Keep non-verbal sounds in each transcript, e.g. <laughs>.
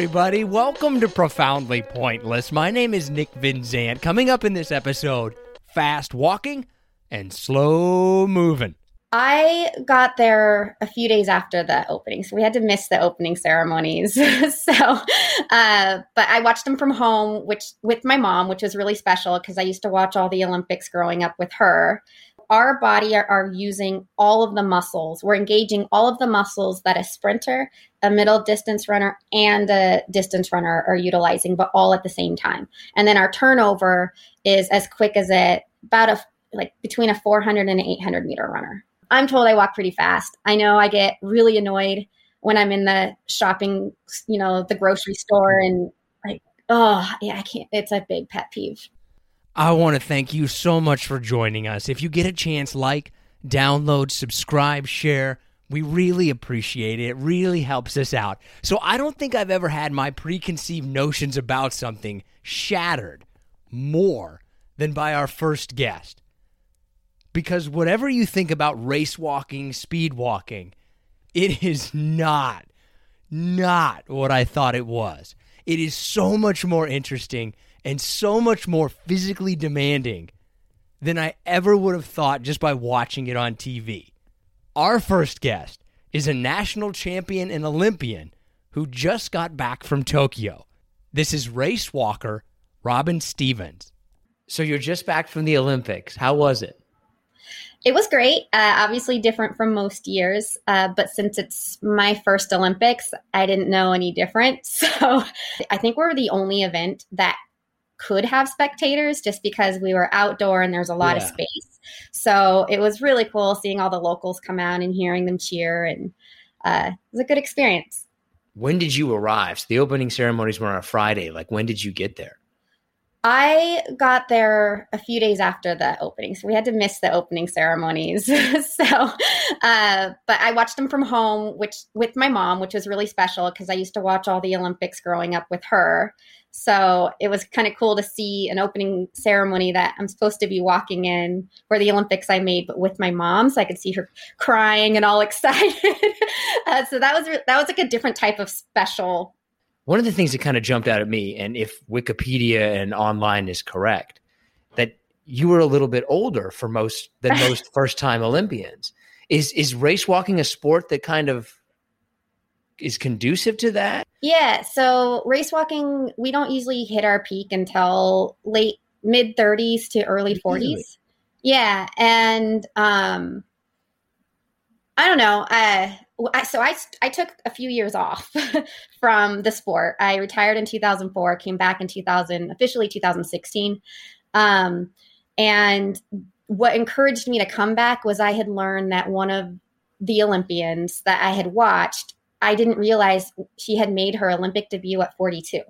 everybody. Welcome to Profoundly Pointless. My name is Nick Vinzant. Coming up in this episode, fast walking and slow moving. I got there a few days after the opening, so we had to miss the opening ceremonies. <laughs> so, uh, but I watched them from home, which with my mom, which was really special because I used to watch all the Olympics growing up with her. Our body are, are using all of the muscles. We're engaging all of the muscles that a sprinter, a middle distance runner, and a distance runner are utilizing, but all at the same time. And then our turnover is as quick as it about a like between a 400 and an 800 meter runner. I'm told I walk pretty fast. I know I get really annoyed when I'm in the shopping, you know, the grocery store and like, oh, yeah, I can't. It's a big pet peeve. I want to thank you so much for joining us. If you get a chance, like, download, subscribe, share. We really appreciate it. It really helps us out. So I don't think I've ever had my preconceived notions about something shattered more than by our first guest because whatever you think about race walking, speed walking, it is not, not what I thought it was. It is so much more interesting and so much more physically demanding than I ever would have thought just by watching it on TV. Our first guest is a national champion and Olympian who just got back from Tokyo. This is race walker Robyn Stevens. So you're just back from the Olympics. How was it? It was great. Uh, obviously, different from most years, uh, but since it's my first Olympics, I didn't know any different. <laughs> So I think we're the only event that could have spectators just because we were outdoor and there's a lot yeah. of space. So it was really cool seeing all the locals come out and hearing them cheer, and uh, it was a good experience. When did you arrive? So the opening ceremonies were on a Friday. Like, when did you get there? I got there a few days after the opening, so we had to miss the opening ceremonies. <laughs> so, uh, but I watched them from home, which with my mom, which was really special because I used to watch all the Olympics growing up with her. So it was kind of cool to see an opening ceremony that I'm supposed to be walking in for the Olympics I made, but with my mom, so I could see her crying and all <laughs> excited. uh, so that was that was like a different type of special one of the things that kind of jumped out at me, and if Wikipedia and online is correct, that you were a little bit older for most than most <laughs> first time Olympians. Is is race walking a sport that kind of is conducive to that? Yeah. So race walking, we don't usually hit our peak until late mid 30s to early 40s. Really? Yeah, and um, I don't know. Uh, I, so I, I took a few years off <laughs> from the sport. I retired in 2004, came back in 2000, officially 2016. Um, and what encouraged me to come back was I had learned that one of the Olympians that I had watched, I didn't realize she had made her Olympic debut at 42.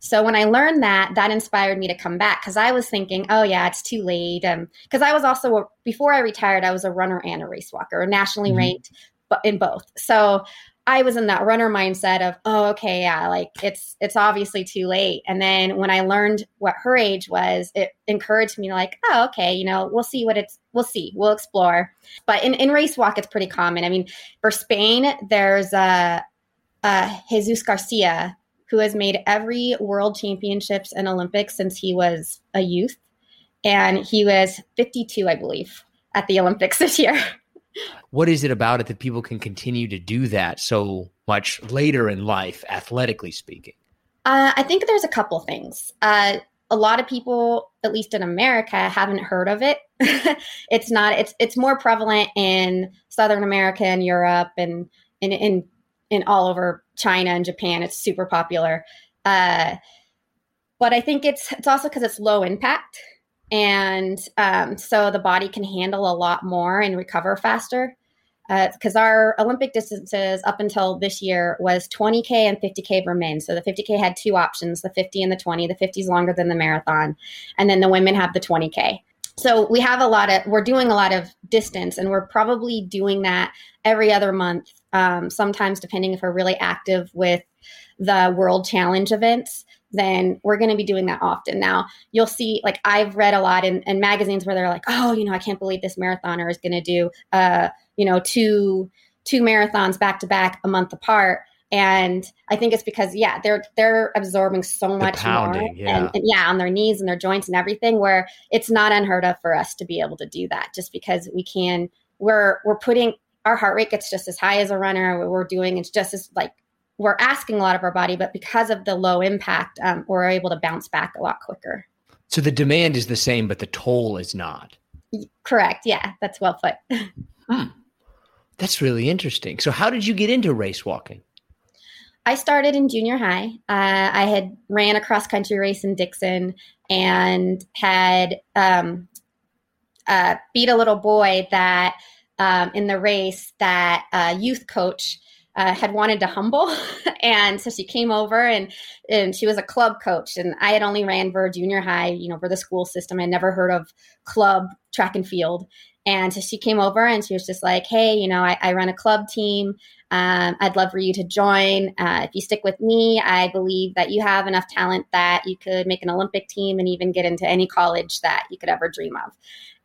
So when I learned that, that inspired me to come back because I was thinking, oh yeah, it's too late. And Because um, I was also a, before I retired, I was a runner and a race walker, nationally mm-hmm. ranked, in both. So I was in that runner mindset of, oh, okay, yeah, like it's it's obviously too late. And then when I learned what her age was, it encouraged me like, oh, okay, you know, we'll see what it's we'll see, we'll explore. But in, in race walk, it's pretty common. I mean, for Spain, there's a, a Jesus Garcia who has made every world championships and Olympics since he was a youth. And he was 52, I believe, at the Olympics <laughs> this year. What is it about it that people can continue to do that so much later in life, athletically speaking? Uh, I think there's a couple things. Uh, a lot of people, at least in America, haven't heard of it. <laughs> it's not. It's it's more prevalent in Southern America and Europe and in in in all over China and Japan. It's super popular. Uh, but I think it's it's also because it's low impact, and um, so the body can handle a lot more and recover faster. Because uh, our Olympic distances up until this year was 20k and 50k for men. So the 50k had two options: the 50 and the 20. The 50 is longer than the marathon, and then the women have the 20k so we have a lot of we're doing a lot of distance and we're probably doing that every other month um, sometimes depending if we're really active with the world challenge events then we're going to be doing that often. Now you'll see like i've read a lot in, in magazines where they're like oh you know i can't believe this marathoner is going to do uh you know two two marathons back to back a month apart and I think it's because yeah, they're they're absorbing so much pounding, more, yeah. And, and yeah, on their knees and their joints and everything. Where it's not unheard of for us to be able to do that, just because we can. We're we're putting our heart rate gets just as high as a runner. We're doing it's just as like we're asking a lot of our body, but because of the low impact, um, we're able to bounce back a lot quicker. So the demand is the same, but the toll is not. Correct. Yeah, that's well put. <laughs> Hmm. That's really interesting. So, how did you get into race walking? I started in junior high. Uh, I had ran a cross country race in Dixon and had um, uh, beat a little boy that um, in the race that a youth coach uh, had wanted to humble. <laughs> and so she came over and, and she was a club coach. And I had only ran for junior high, you know, for the school system. I never heard of club track and field. And so she came over and she was just like, hey, you know, I, I run a club team. Um, I'd love for you to join. Uh, if you stick with me, I believe that you have enough talent that you could make an Olympic team and even get into any college that you could ever dream of.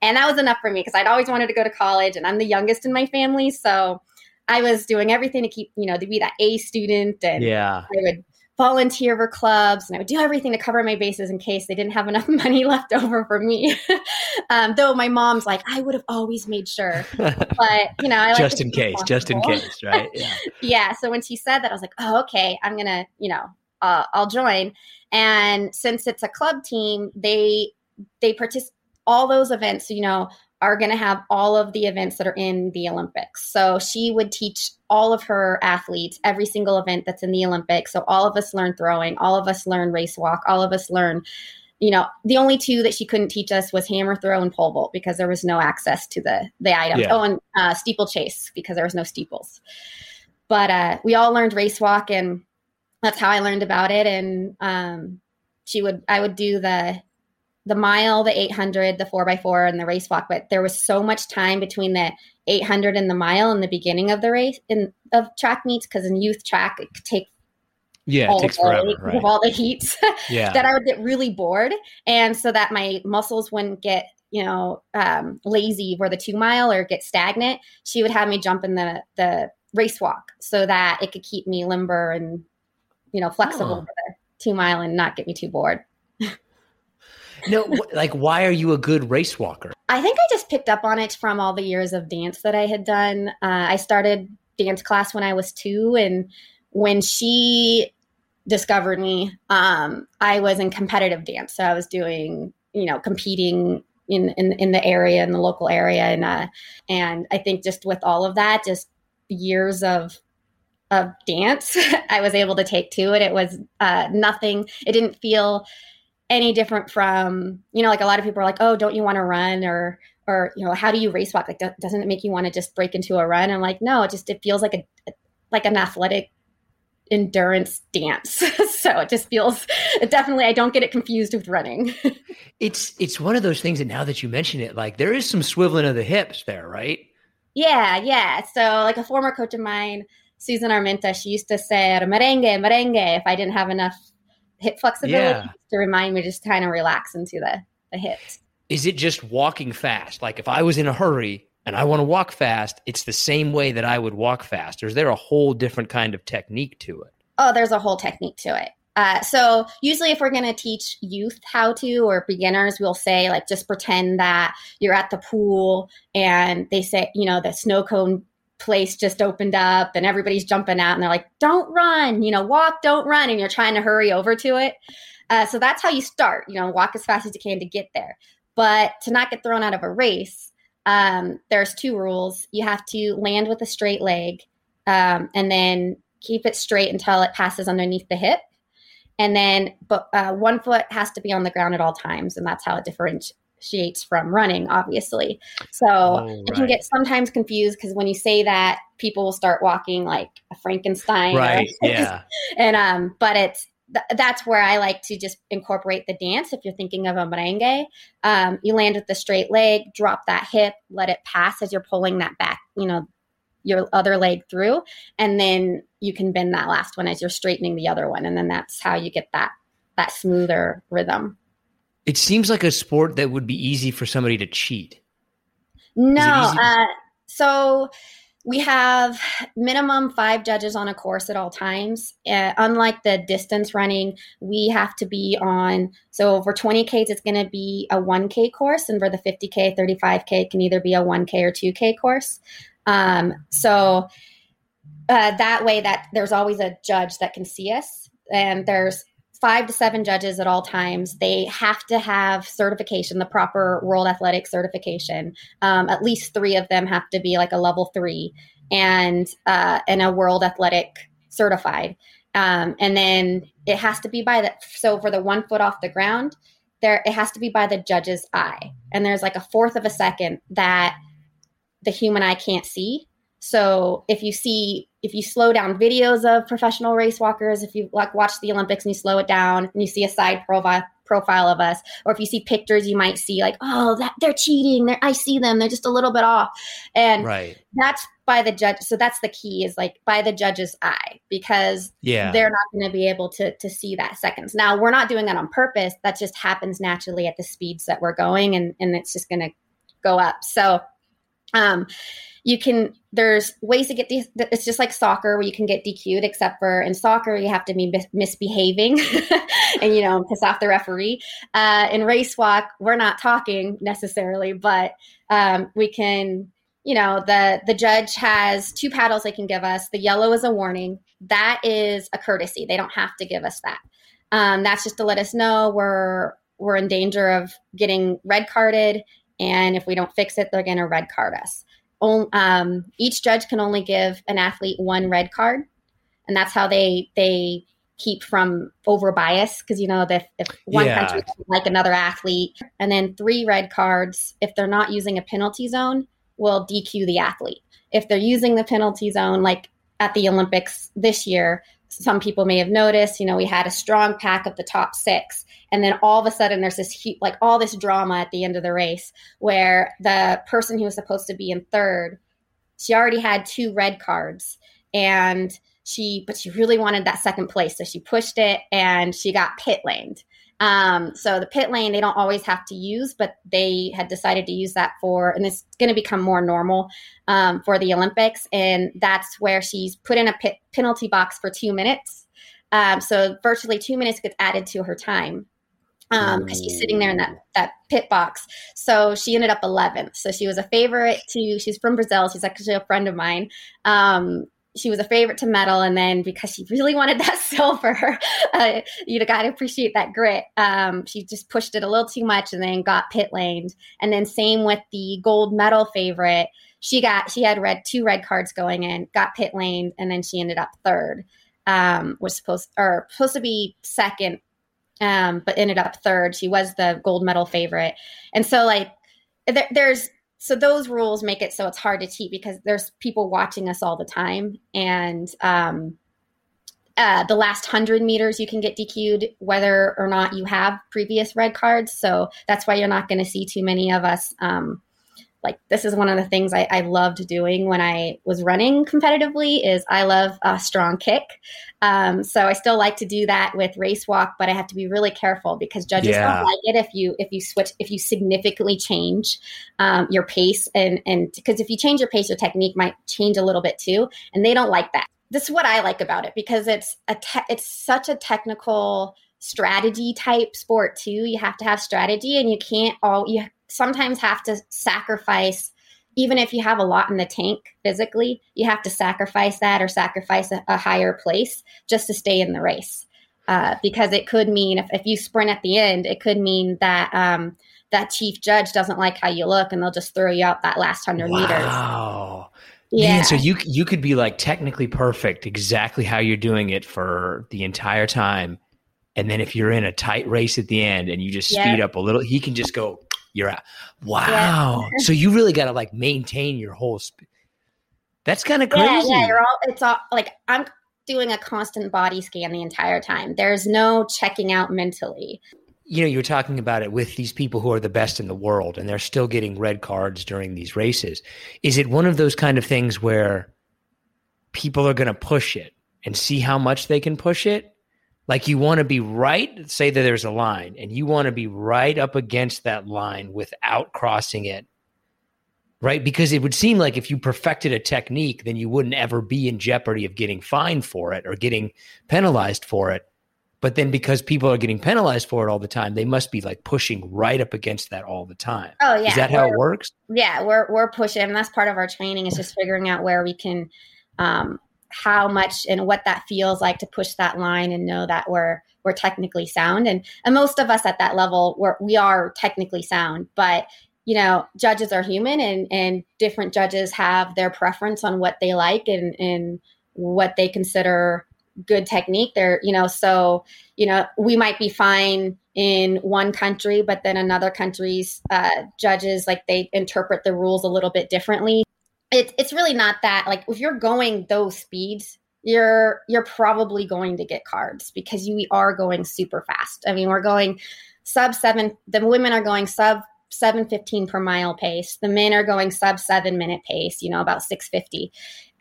And that was enough for me because I'd always wanted to go to college and I'm the youngest in my family. So I was doing everything to keep, you know, to be that A student. And yeah. I would volunteer for clubs and I would do everything to cover my bases in case they didn't have enough <laughs> money left over for me. <laughs> um, though my mom's like, I would have always made sure. <laughs> But, you know, I like just in case, just in case, right? Yeah. yeah. So when she said that, I was like, oh, okay, I'm going to, you know, uh, I'll join. And since it's a club team, they, they participate all those events, you know, are going to have all of the events that are in the Olympics. So she would teach all of her athletes every single event that's in the Olympics. So all of us learn throwing, all of us learn race walk, all of us learn. You know, the only two that she couldn't teach us was hammer throw and pole vault because there was no access to the the items. Yeah. Oh, and uh, steeplechase because there was no steeples. But uh, we all learned race walk, and that's how I learned about it. And um, she would, I would do the the mile, the 800, the 4x4, and the race walk. But there was so much time between the 800 and the mile in the beginning of the race in of track meets because in youth track it could take yeah, it takes forever right? of all the heats. <laughs> yeah, that I would get really bored, and so that my muscles wouldn't get you know um, lazy for the two mile or get stagnant. She would have me jump in the the race walk so that it could keep me limber and you know flexible oh. for the two mile and not get me too bored no, like why are you a good race walker? I think I just picked up on it from all the years of dance that I had done. Uh, I started dance class when I was two, and when she discovered me, um, I was in competitive dance. So I was doing, you know, competing in in, in the area in the local area, and uh, and I think just with all of that, just years of of dance, <laughs> I was able to take to it. It was uh, nothing. It didn't feel any different from you know like a lot of people are like oh don't you want to run? or or you know how do you race walk? Like doesn't it make you want to just break into a run? I'm like no it just it feels like a like an athletic endurance dance. <laughs> So it just feels it definitely i don't get it confused with running. <laughs> It's it's one of those things that now that you mention it like there is some swiveling of the hips there right? Yeah yeah. So like a former coach of mine susan armenta she used to say merengue merengue if i didn't have enough hip flexibility yeah. to remind me just kind of relax into the, the hips. Is it just walking fast? Like if I was in a hurry and I want to walk fast, it's the same way that I would walk fast. Or is there a whole different kind of technique to it? Oh, there's a whole technique to it. Uh, so usually if we're going to teach youth how to or beginners we'll say like just pretend that you're at the pool and they say you know the snow cone place just opened up and everybody's jumping out and they're like, don't run, you know, walk, don't run. And you're trying to hurry over to it. Uh, so that's how you start, you know, walk as fast as you can to get there. But to not get thrown out of a race, um, there's two rules. You have to land with a straight leg um, and then keep it straight until it passes underneath the hip. And then but, uh, one foot has to be on the ground at all times. And that's how it differentiates differentiates from running, obviously. So oh, right. it can get sometimes confused because when you say that, people will start walking like a Frankenstein. Right. Or, <laughs> yeah. and um, but it's th- that's where I like to just incorporate the dance. If you're thinking of a merengue, um, you land with the straight leg, drop that hip, let it pass as you're pulling that back. You know, your other leg through, and then you can bend that last one as you're straightening the other one, and then that's how you get that that smoother rhythm. It seems like a sport that would be easy for somebody to cheat. No. Uh, so we have minimum five judges on a course at all times. Uh, unlike the distance running, we have to be on. So for 20Ks, it's going to be a 1K course. And for the 50K, 35K, it can either be a 1K or 2K course. Um, so uh, that way that there's always a judge that can see us. And there's five to seven judges at all times. They have to have certification, the proper World Athletic certification. Um, at least three of them have to be like a level three and uh, and a World Athletic certified. Um, and then it has to be by the so for the one foot off the ground, there it has to be by the judge's eye. And there's like a fourth of a second that the human eye can't see. So if you see if you slow down videos of professional race walkers, if you like watch the Olympics and you slow it down and you see a side profile profile of us, or if you see pictures, you might see like, oh, that they're cheating. They're, I see them. They're just a little bit off, and right. that's by the judge. So that's the key is like by the judge's eye because yeah. they're not going to be able to to see that seconds. Now we're not doing that on purpose. That just happens naturally at the speeds that we're going, and and it's just going to go up. So, um you can there's ways to get these it's just like soccer where you can get dq'd except for in soccer you have to be mis- misbehaving <laughs> and you know piss off the referee. Uh, in race walk we're not talking necessarily but um, we can you know the the judge has two paddles they can give us. The yellow is a warning. That is a courtesy. They don't have to give us that. Um, that's just to let us know we're we're in danger of getting red carded and if we don't fix it they're going to red card us um, each judge can only give an athlete one red card, and that's how they they keep from over bias because you know that if one yeah. country like another athlete, and then three red cards if they're not using a penalty zone will DQ the athlete. If they're using the penalty zone, like at the Olympics this year, some people may have noticed, you know, we had a strong pack of the top six. And then all of a sudden there's this huge, like all this drama at the end of the race where the person who was supposed to be in third, she already had two red cards and she, but she really wanted that second place. So she pushed it and she got pit laned. Um, so the pit lane they don't always have to use, but they had decided to use that for, and it's going to become more normal um, for the Olympics. And that's where she's put in a pit, penalty box for two minutes. Um, so virtually two minutes gets added to her time because um, she's sitting there in that that pit box. So she ended up 11th. So she was a favorite to. She's from Brazil. She's actually a friend of mine. Um, she was a favorite to medal and then because she really wanted <laughs> that silver uh, you got to appreciate that grit um, she just pushed it a little too much and then got pit laned. And then same with the gold medal favorite. She got she had red two red cards going in got pit laned and then she ended up third um, was supposed or supposed to be second um, but ended up third. She was the gold medal favorite. And so like there, there's so those rules make it so it's hard to cheat because there's people watching us all the time and um, uh, the last 100 meters you can get DQ'd whether or not you have previous red cards. So that's why you're not going to see too many of us um, like this is one of the things I, I, loved doing when I was running competitively is I love a strong kick. Um, so I still like to do that with race walk, but I have to be really careful because judges yeah. don't like it if you if you switch if you significantly change um, your pace and and because if you change your pace, your technique might change a little bit too, and they don't like that. This is what I like about it because it's a te- it's such a technical strategy type sport too. You have to have strategy, and you can't all you sometimes have to sacrifice even if you have a lot in the tank physically you have to sacrifice that or sacrifice a, a higher place just to stay in the race uh, because it could mean if, if you sprint at the end it could mean that um, that chief judge doesn't like how you look and they'll just throw you out that last 100 wow. meters wow yeah. Man, so you you could be like technically perfect exactly how you're doing it for the entire time and then if you're in a tight race at the end and you just speed up a little he can just go you're out. Wow. Yeah. so you really got to like maintain your whole. Sp- That's kind of crazy. Yeah, yeah. You're all. It's all like I'm doing a constant body scan the entire time. There's no checking out mentally. You know, you were talking about it with these people who are the best in the world, and they're still getting red cards during these races. Is it one of those kind of things where people are going to push it and see how much they can push it? Like you want to be right, say that there's a line, and you want to be right up against that line without crossing it. right? Because it would seem like if you perfected a technique, then you wouldn't ever be in jeopardy of getting fined for it or getting penalized for it. But then because people are getting penalized for it all the time, they must be like pushing right up against that all the time. Oh yeah. Is that how it works? Yeah, we're we're pushing and that's part of our training is just figuring out where we can um how much and what that feels like to push that line and know that we're we're technically sound. And and most of us at that level we're, we are technically sound but you know judges are human and and different judges have their preference on what they like and and what they consider good technique. There you know so you know we might be fine in one country but then another country's uh, judges like they interpret the rules a little bit differently it, it's really not that like if you're going those speeds you're you're probably going to get cards because you are going super fast. I mean we're going sub seven the women are going sub 715 per mile pace. The men are going sub seven minute pace you know about 650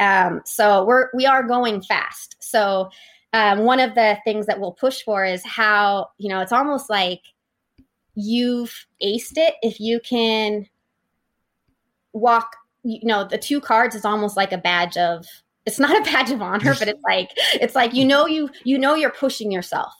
um, so we're we are going fast. So um, one of the things that we'll push for is how you know it's almost like you've aced it. If you can walk you know the two cards is almost like a badge of it's not a <laughs> badge of honor but it's like it's like you know you you know you're pushing yourself.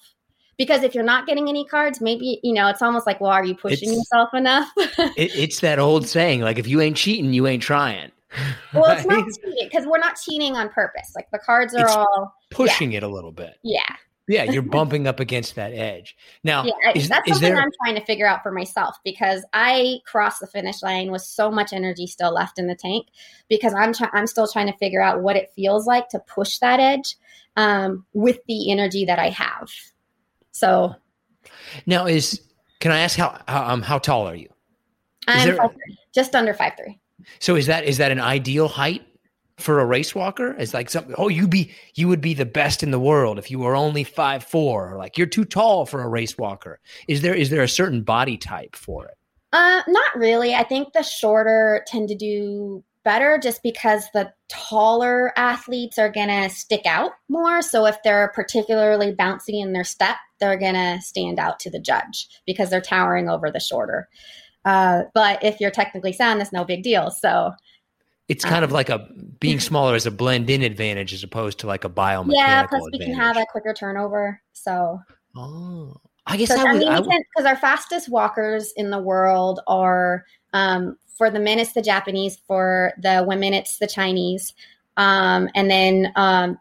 Because if you're not getting any cards maybe you know it's almost like well are you pushing It's- yourself enough? <laughs> It, it's that old saying, like if you ain't cheating, you ain't trying. <laughs> well it's not cheating because we're not cheating on purpose. Like the cards are It's- all pushing it a little bit. yeah Yeah, you're bumping up against that edge. Now, yeah is, that's is something there? i'm trying to figure out for myself because i crossed the finish line with so much energy still left in the tank because i'm try- i'm still trying to figure out what it feels like to push that edge um, with the energy that i have so Now, is can I ask how how, um, how tall are you? i'm there- 5'3", just under 5'3". So is that is that an ideal height for a race walker? It's like something. Oh, you be you would be the best in the world if you were only five four. Like you're too tall for a race walker. Is there is there a certain body type for it? Uh, not really. I think the shorter tend to do better just because the taller athletes are to stick out more. So if they're particularly bouncy in their step, they're to stand out to the judge because they're towering over the shorter. Uh, but if you're technically sound, that's no big deal. So It's kind of Um, like a being smaller is a blend in advantage as opposed to like a biomechanical yeah, plus we advantage. can have a quicker turnover. So oh, I guess I I would. mean, I because our fastest walkers in the world are um, for the men it's the Japanese, for the women it's the Chinese, um, and then um,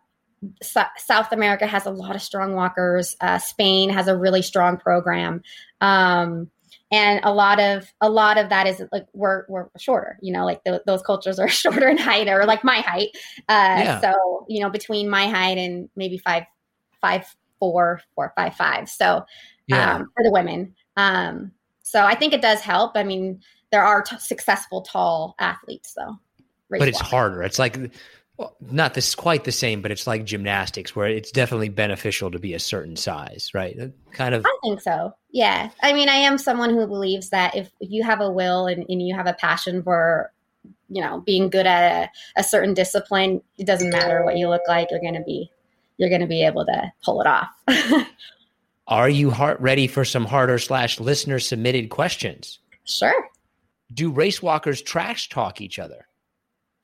South America has a lot of strong walkers. Uh, Spain has a really strong program, um, and a lot of a lot of that is like we're we're shorter. You know, like th- those cultures are <laughs> shorter in height, or like my height. Uh, Yeah. So you know, between my height and maybe five five four four five five. So yeah. um, for the women. Um, so I think it does help. I mean, there are t- successful tall athletes, though. but it's harder. It's like well, not this quite the same, but it's like gymnastics where it's definitely beneficial to be a certain size, right? Kind of. I think so. Yeah. I mean, I am someone who believes that if, if you have a will and, and you have a passion for, you know, being good at a, a certain discipline, it doesn't matter what you look like. You're going to be, you're going to be able to pull it off. <laughs> Are you heart ready for some harder slash listener submitted questions? sure. Do race walkers trash talk each other?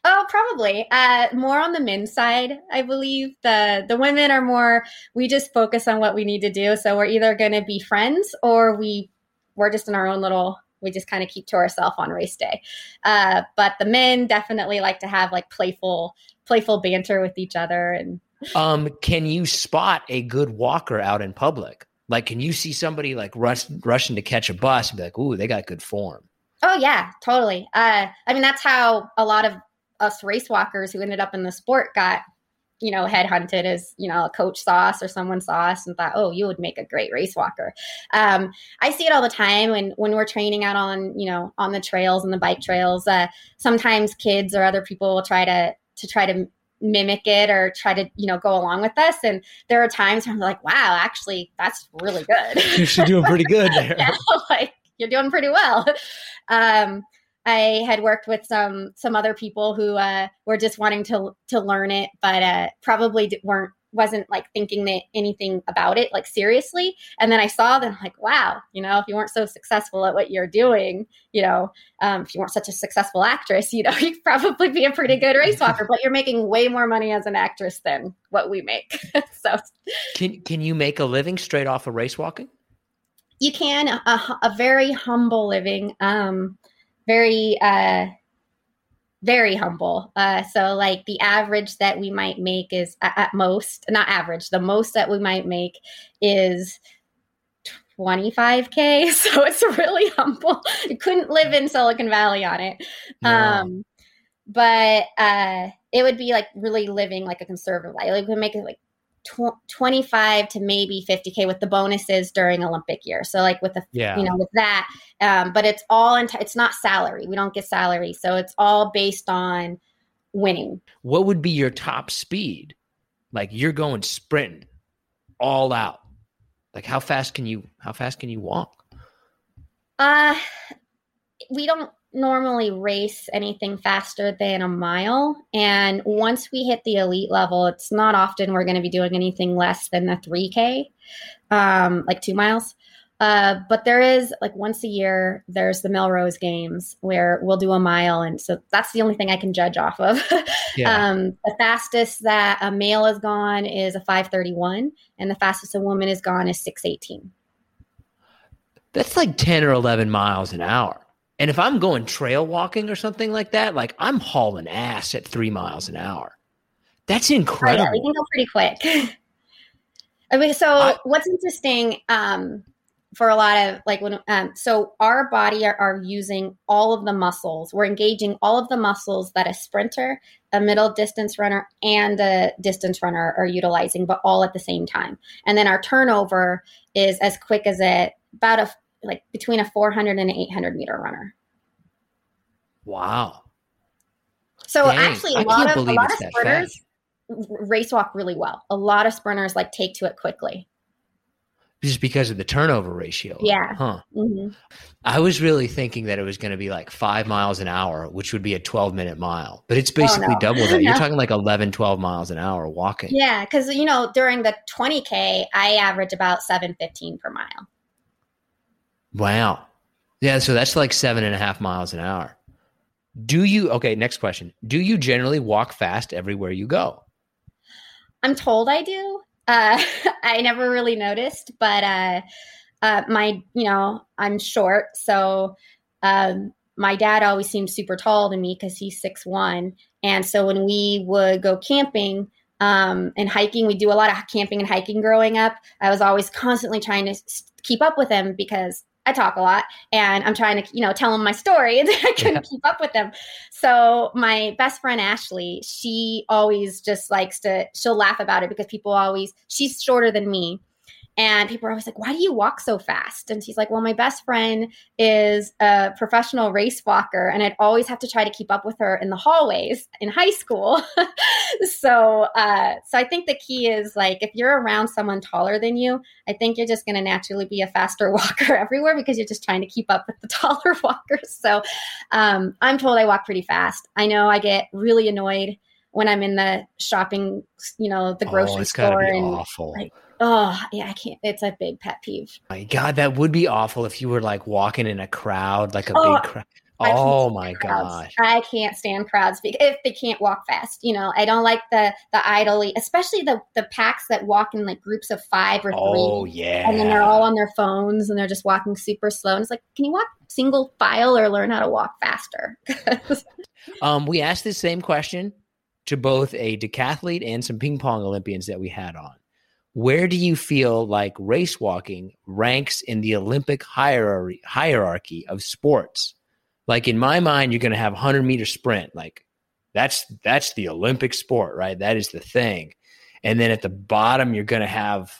Oh, probably. Uh, more on the men's side, I believe. The the women are more. We just focus on what we need to do. So we're either going to be friends or we we're just in our own little. We just kind of keep to ourselves on race day. Uh, but the men definitely like to have like playful playful banter with each other and Um, can you spot a good walker out in public? Like, can you see somebody like rush, rushing to catch a bus and be like, "Ooh, they got good form"? Oh yeah, totally. Uh, I mean, that's how a lot of us race walkers who ended up in the sport got, you know, headhunted as you know a coach saw us or someone saw us and thought, oh, you would make a great race walker. Um, I see it all the time when when we're training out on you know on the trails and the bike trails. Uh, sometimes kids or other people will try to to try to mimic it or try to you know go along with us and there are times where i'm like wow actually that's really good <laughs> You're doing pretty good <laughs> there. yeah, <laughs> like you're doing pretty well. Um, I had worked with some some other people who uh, were just wanting to to learn it, but uh, probably weren't wasn't like thinking that anything about it like seriously. And then i saw them like wow you know if you weren't so successful at what you're doing you know um, if you weren't such a successful actress <laughs> you know you'd probably be a pretty good <laughs> race walker but you're making way more money as an actress than what we make. <laughs> So can, can you make a living straight off of race walking? You can a, a very humble living. Um very uh very humble. Uh, so like the average that we might make is at most, not average, the most that we might make is 25k. <laughs> So it's really humble. You couldn't live in Silicon Valley on it. No. Um, but uh, it would be like really living like a conservative life. Like we make it like 25 to maybe 50k with the bonuses during olympic year. So like with the yeah. you know with that um, but it's all in t- it's not salary. We don't get salary. So it's all based on winning. What would be your top speed? Like you're going sprint all out. Like how fast can you how fast can you walk? Uh we don't normally race anything faster than a mile. And once we hit the elite level, it's not often we're going to be doing anything less than the 3K, um, like two miles. Uh, but there is like once a year, there's the Millrose Games where we'll do a mile. And so that's the only thing I can judge off of. <laughs> yeah. um, the fastest that a male has gone is a 531, and the fastest a woman has gone is 618. That's like 10 or 11 miles an hour. And if I'm going trail walking or something like that, like I'm hauling ass at three miles an hour. That's incredible. Oh, yeah, we can go pretty quick. <laughs> I mean, so I, what's interesting um, for a lot of like when um, so our body are, are, using all of the muscles. We're engaging all of the muscles that a sprinter, a middle distance runner, and a distance runner are utilizing, but all at the same time. And then our turnover is as quick as it about a like between a 400 and 800 meter runner. Wow. So Dang, actually, a lot of a lot of sprinters race walk really well. A lot of sprinters like take to it quickly. Just because of the turnover ratio. Yeah. Huh. Mm-hmm. I was really thinking that it was going to be like five miles an hour, which would be a 12 minute mile, but it's basically oh, no. double that. <laughs> You're no. talking like 11, 12 miles an hour walking. Yeah. Cause, you know, during the 20K, I average about 715 per mile. Wow. Yeah, so that's like seven and a half miles an hour. Do you, okay, next question. Do you generally walk fast everywhere you go? I'm told I do. Uh, <laughs> I never really noticed, but uh, uh, my, you know, I'm short. So um, my dad always seemed super tall to me because he's six one. And so when we would go camping, um, and hiking. We do a lot of camping and hiking growing up. I was always constantly trying to keep up with him because I talk a lot and I'm trying to, you know, tell them my story <laughs> and I couldn't yeah. keep up with them. So my best friend Ashley, she always just likes to, she'll laugh about it because people always, she's shorter than me. And people are always like, why do you walk so fast? And she's like, well, my best friend is a professional race walker, and I'd always have to try to keep up with her in the hallways in high school. <laughs> so, uh, so I think the key is like, if you're around someone taller than you, I think you're just going to naturally be a faster <laughs> walker everywhere because you're just trying to keep up with the <laughs> taller walkers. So, um, I'm told I walk pretty fast. I know I get really annoyed when I'm in the shopping, you know, the oh, grocery oh, store and awful. like Oh, yeah, I can't. It's a big pet peeve. My God, that would be awful if you were like walking in a crowd, like a oh, big crowd. Oh my god! I can't stand crowds if they can't walk fast. You know, I don't like the the idly, especially the the packs that walk in like groups of five or three. Oh yeah, and then they're all on their phones and they're just walking super slow. And it's like, can you walk single file or learn how to walk faster? <laughs> um, we asked the same question to both a decathlete and some ping pong Olympians that we had on where do you feel like race walking ranks in the Olympic hierarchy hierarchy of sports? Like in my mind, you're going to have 100 meter sprint. Like that's that's the Olympic sport, right? That is the thing. And then at the bottom, you're going to have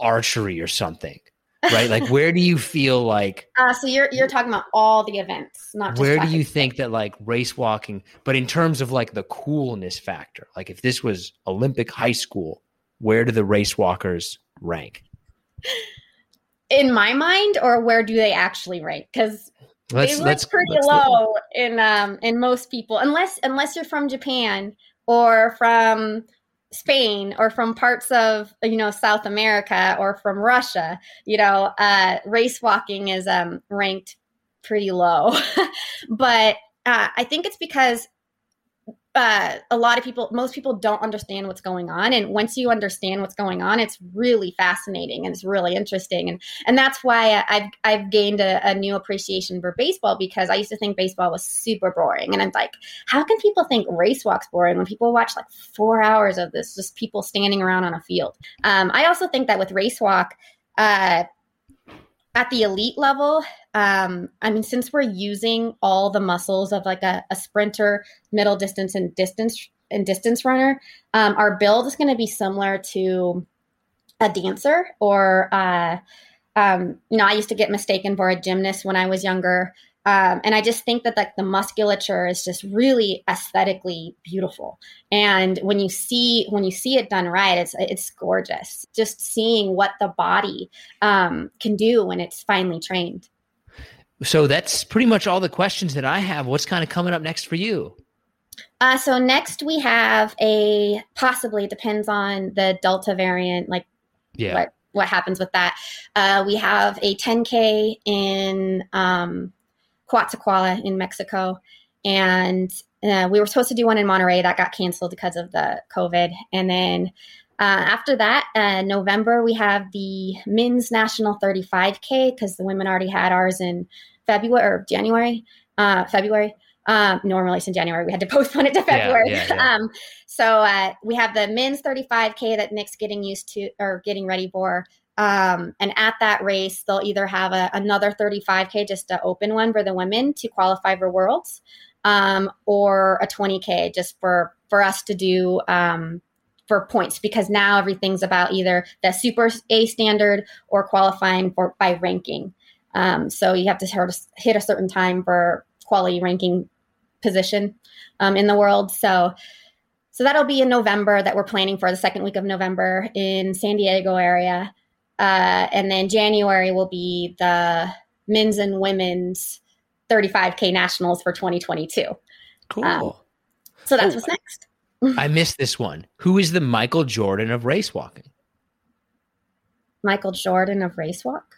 archery or something, right? like <laughs> where do you feel like? Uh, so you're you're talking about all the events, not just where do you think that like race walking, but in terms of like the coolness factor, like if this was Olympic high school where do the race walkers rank? In my mind, or where do they actually rank? Because they look pretty low in um, in most people, unless unless you're from Japan or from Spain or from parts of you know South America or from Russia, you know, uh, race walking is um, ranked pretty low. <laughs> but uh, I think it's because uh, a lot of people, most people don't understand what's going on. And once you understand what's going on, it's really fascinating and it's really interesting. And and that's why I've I've gained a, a, new appreciation for baseball because I used to think baseball was super boring. And I'm like, how can people think race walks boring when people watch like four hours of this, just people standing around on a field? Um, I also think that with race walk, uh, at the elite level, um, I mean, since we're using all the muscles of like a, a sprinter, middle distance, and distance and distance runner, um, our build is going to be similar to a dancer or uh, um, you know, I used to get mistaken for a gymnast when I was younger. Um, and I just think that like the musculature is just really aesthetically beautiful. And when you see when you see it done right, it's it's gorgeous. Just seeing what the body um, can do when it's finely trained. So that's pretty much all the questions that I have. What's kind of coming up next for you? Uh, so next we have a possibly depends on the Delta variant, like yeah. what what happens with that. Uh, we have a 10k in um, Coatzacoalcos in Mexico. And uh, we were supposed to do one in Monterrey that got canceled because of the COVID. And then uh, after that, uh, November, we have the men's national 35K because the women already had ours in February or January. Uh, February. Um, normally it's in January. We had to <laughs> postpone it to February. Yeah, yeah, yeah. um, so uh, we have the men's 35K that Nick's getting used to or getting ready for. Um, and at that race, they'll either have a, another 35K, just an open one for the women to qualify for Worlds, um, or a 20K just for, for us to do um, for points because now everything's about either the super A standard or qualifying for by ranking. Um, so you have to hit a certain time for quality ranking position um, in the world. So so that'll be in November that we're planning for the second week of November in San Diego area. Uh, and then January will be the men's and women's 35K nationals for 2022. Cool. Um, so that's oh, what's next. <laughs> I missed this one. Who is the Michael Jordan of race walking? Michael Jordan of race walk?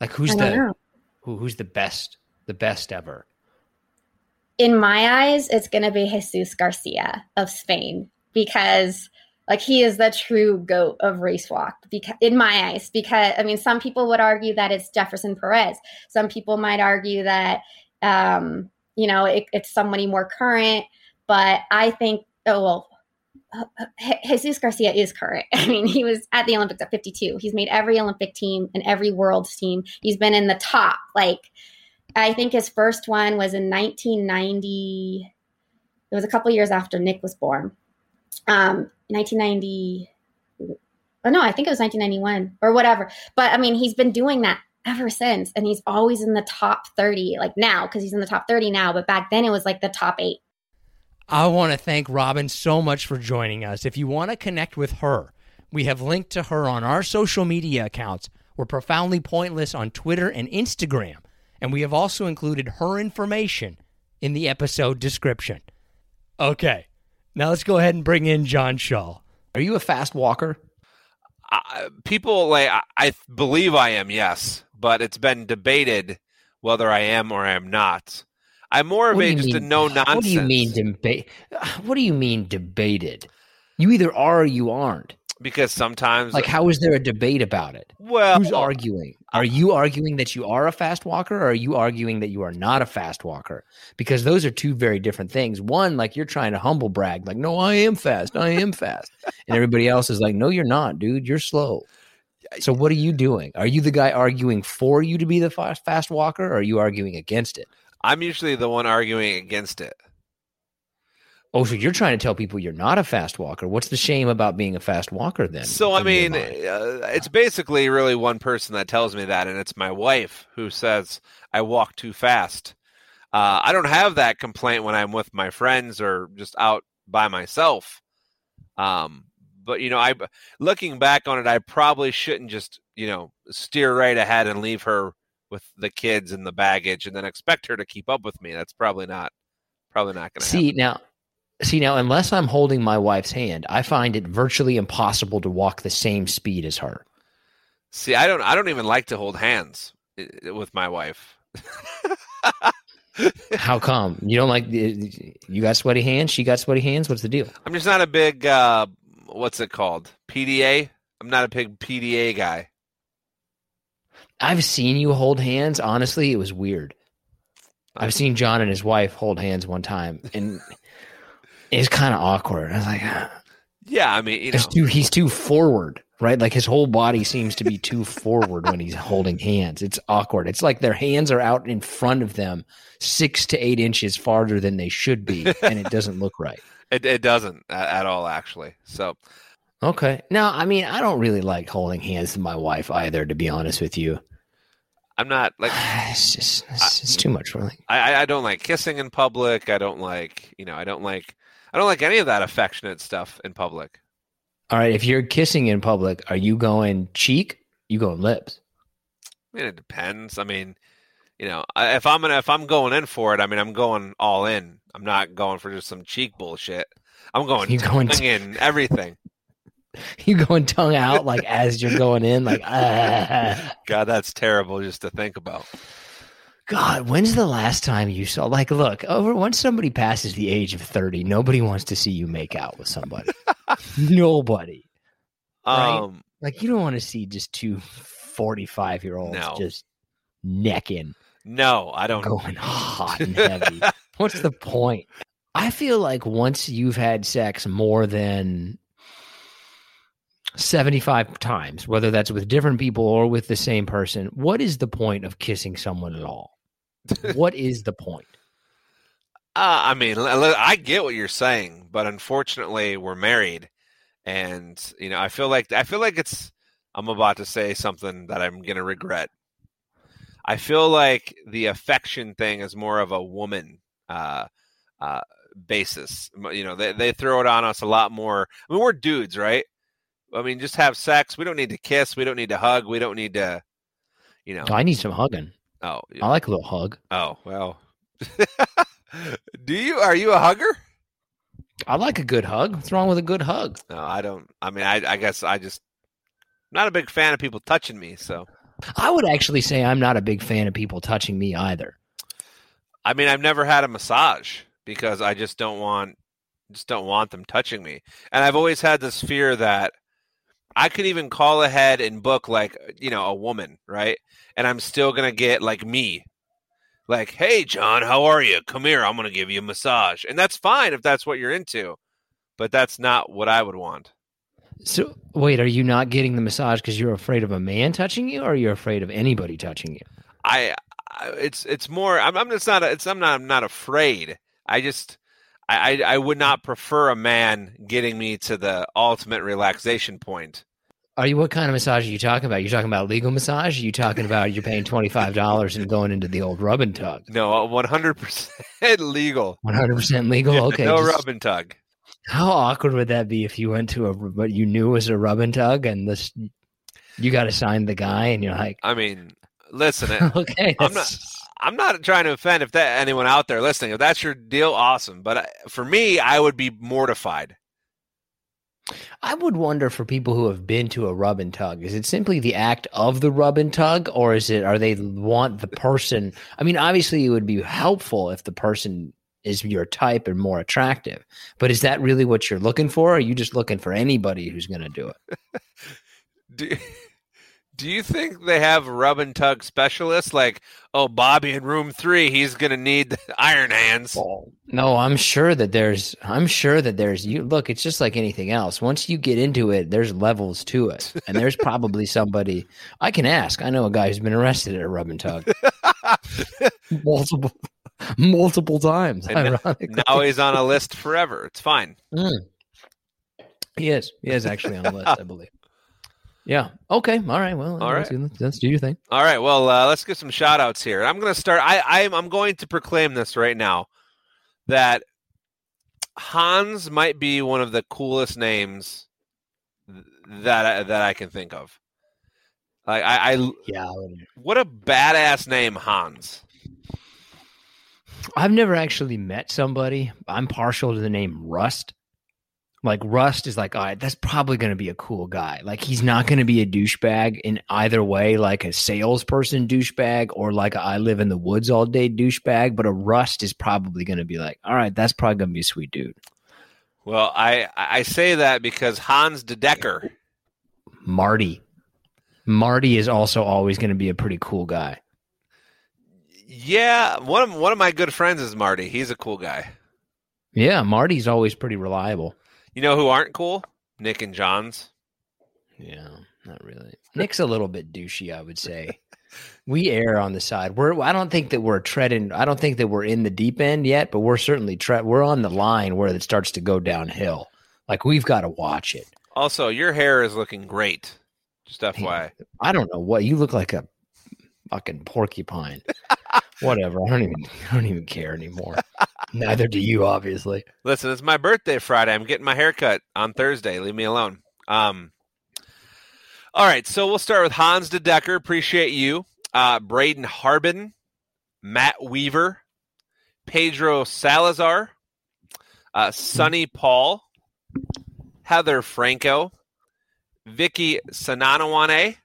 Like who's the who, who's the best the best ever? In my eyes, it's going to be Jesus Garcia of Spain because like he is the true goat of race walk because in my eyes because i mean some people would argue that it's jefferson perez some people might argue that um you know it, it's somebody more current but i think oh well Jesus Garcia is current. <laughs> I mean, he was at the Olympics at 52. He's made every Olympic team and every world's team. He's been in the top. Like, I think his first one was in 1990. It was a couple years after Nick was born um, 1990. Oh no, I think it was 1991 or whatever. But I mean, he's been doing that ever since, and he's always in the top 30. Like now, because he's in the top 30 now. But back then, it was like the top eight. I want to thank Robyn so much for joining us. If you want to connect with her, we have linked to her on our social media accounts. We're profoundly pointless on Twitter and Instagram, and we have also included her information in the episode description. Okay, now let's go ahead and bring in John Shaw. Are you a fast walker? Uh, people like I, I believe I am, yes, but it's been debated whether I am or I am not. I'm more of a just mean, a no nonsense. What do you mean debate? What do you mean debated? You either are or you aren't because sometimes like how is there a debate about it? Well who's arguing? Are you arguing that you are a fast walker or are you arguing that you are not a fast walker? Because those are two very different things. One like you're trying to humble brag like no i am fast. I am fast. And everybody else is like no you're not dude. You're slow. So what are you doing? Are you the guy arguing for you to be the fast, fast walker or are you arguing against it? I'm usually the one arguing against it Oh, so you're trying to tell people you're not a fast walker? What's the shame about being a fast walker then? So I mean, uh, it's basically really one person that tells me that, and it's my wife who says I walk too fast. Uh, I don't have that complaint when I'm with my friends or just out by myself. Um, but you know, I looking back on it, I probably shouldn't just you know steer right ahead and leave her with the kids and the baggage, and then expect her to keep up with me. That's probably not probably not going to see happen. now See now, unless I'm holding my wife's hand, I find it virtually impossible to walk the same speed as her. See, I don't. I don't even like to hold hands with my wife. <laughs> How come you don't like? You got sweaty hands. She got sweaty hands. What's the deal? I'm just not a big. Uh, what's it called? PDA. I'm not a big PDA guy. I've seen you hold hands. Honestly, it was weird. I've seen John and his wife hold hands one time, and it's kind of awkward. I was like, ah. Yeah, I mean, you know, he's too he's too forward, right? Like his whole body seems to be too <laughs> forward when he's holding hands. It's awkward. It's like their hands are out in front of them, six to eight inches farther than they should be, and it doesn't look right. <laughs> it, it doesn't at, at all actually. So Okay. Now, I mean, I don't really like holding hands with my wife either, to be honest with you. I'm not like <sighs> It's just it's, it's too much for me. I, I don't like kissing in public. I don't like you know I don't like I don't like any of that affectionate stuff in public. All right, if you're kissing in public, are you going cheek? You going lips? I mean, it depends. I mean, you know, if I'm gonna if I'm going in for it, I mean, I'm going all in. I'm not going for just some cheek bullshit. I'm going <laughs> You going tongue in everything. <laughs> You going tongue out like as you're going in, like ah. <laughs> God, that's terrible just to think about. God, when's the last time you saw? Like, look, over once somebody passes the age of thirty, nobody wants to see you make out with somebody. <laughs> nobody. Right. Um, Like, you don't want to see just two 45 year olds No. just necking. no, I don't. going hot and heavy. <laughs> What's the point? I feel like once you've had sex more than 75 times, whether that's with different people or with the same person, what is the point of kissing someone at all? <laughs> what is the point? Uh, I mean, I get what you're saying, but unfortunately, we're married, and you know, I feel like I feel like it's. I'm about to say something that I'm gonna regret. I feel like the affection thing is more of a woman uh, uh, basis. You know, they they throw it on us a lot more. I mean, we're dudes, right? I mean, just have sex. We don't need to kiss. We don't need to hug. We don't need to, you know. I need some hugging. Oh, I like a little hug. oh, well. <laughs> Do you? Are you a hugger? I like a good hug. What's wrong with a good hug? No, I don't. I mean, I, I guess I just not a big fan of people touching me. So, I would actually say I'm not a big fan of people touching me either. I mean, I've never had a massage because I just don't want, just don't want them touching me. And I've always had this fear that I could even call ahead and book like you know a woman, right? And I'm still gonna get like me, like, hey, John, how are you? Come here, I'm gonna give you a massage, and that's fine if that's what you're into, but that's not what I would want. So, wait, are you not getting the massage because you're afraid of a man touching you, or you're afraid of anybody touching you? I, I it's it's more. I'm I'm just not. A, it's I'm not. I'm not afraid. I just. I, I I would not prefer a man getting me to the ultimate relaxation point. Are you what kind of massage are you talking about? You're talking about legal massage? Are you talking about you're paying twenty five dollars and going into the old rub and tug? No, one hundred percent <laughs> legal. One hundred percent legal. Okay. no just- rub and tug. How awkward would that be if you went to a what you knew was a rub and tug and this you got to sign the guy and you're like, I mean, listen. <laughs> Okay, I'm that's- I'm not trying to offend if that anyone out there listening. If that's your deal, awesome. But I- for me, I would be mortified. I would wonder for people who have been to a rub and tug, is it simply the act of the rub and tug, or is it are they want the person? I mean, obviously, it would be helpful if the person is your type and more attractive, but is that really what you're looking for? Or are you just looking for anybody who's going to do it? <laughs> Do, do you think they have rub and tug specialists like, oh, Bobby in room three, he's going to need the <laughs> iron hands? No, I'm sure that there's. I'm sure that there's. You look. It's just like anything else. Once you get into it, there's levels to it, and there's probably somebody I can ask. I know a guy who's been arrested at a rub and tug <laughs> multiple, multiple times. And Ironically, now he's on a list forever. It's fine. Mm. he is. He is actually on the list, I believe. Yeah. Okay. All right. Well. All let's, do- let's do your thing. All right. Well, uh, let's get some shout outs here. I'm going to start. I, I'm, I'm going to proclaim this right now that Hans might be one of the coolest names that I, that I can think of. Like I, I Yeah. What a badass name, Hans. I've never actually met somebody. I'm partial to the name Rust. Like Rust is like, all right, that's probably going to be a cool guy. Like he's not going to be a douchebag in either way, like a salesperson douchebag or like a I live in the woods all day douchebag. But a Rust is probably going to be like, all right, that's probably going to be a sweet dude. Well, I I say that because Hans de Decker, Marty, Marty is also always going to be a pretty cool guy. Yeah, one of one of my good friends is Marty. He's a cool guy. Yeah, Marty's always pretty reliable. You know who aren't cool? Nick and Johns. Yeah, not really. Nick's a little bit douchey, I would say. we err on the side. We're I don't think that we're treading I don't think that we're in the deep end yet, but we're certainly tre- we're on the line where it starts to go downhill. Like we've got to watch it. Also, your hair is looking great. Just FYI. I don't know what you look like a fucking porcupine. <laughs> Whatever. I don't even <laughs> I don't even care anymore. Neither do you, obviously. Listen, it's my birthday Friday. I'm getting my hair cut on Thursday. Leave me alone. Um all right, so we'll start with Hans de Decker. Appreciate you. Uh, Braden Harbin, Matt Weaver, Pedro Salazar, uh, Sonny Paul, Heather Franco, Vicky Sananawane,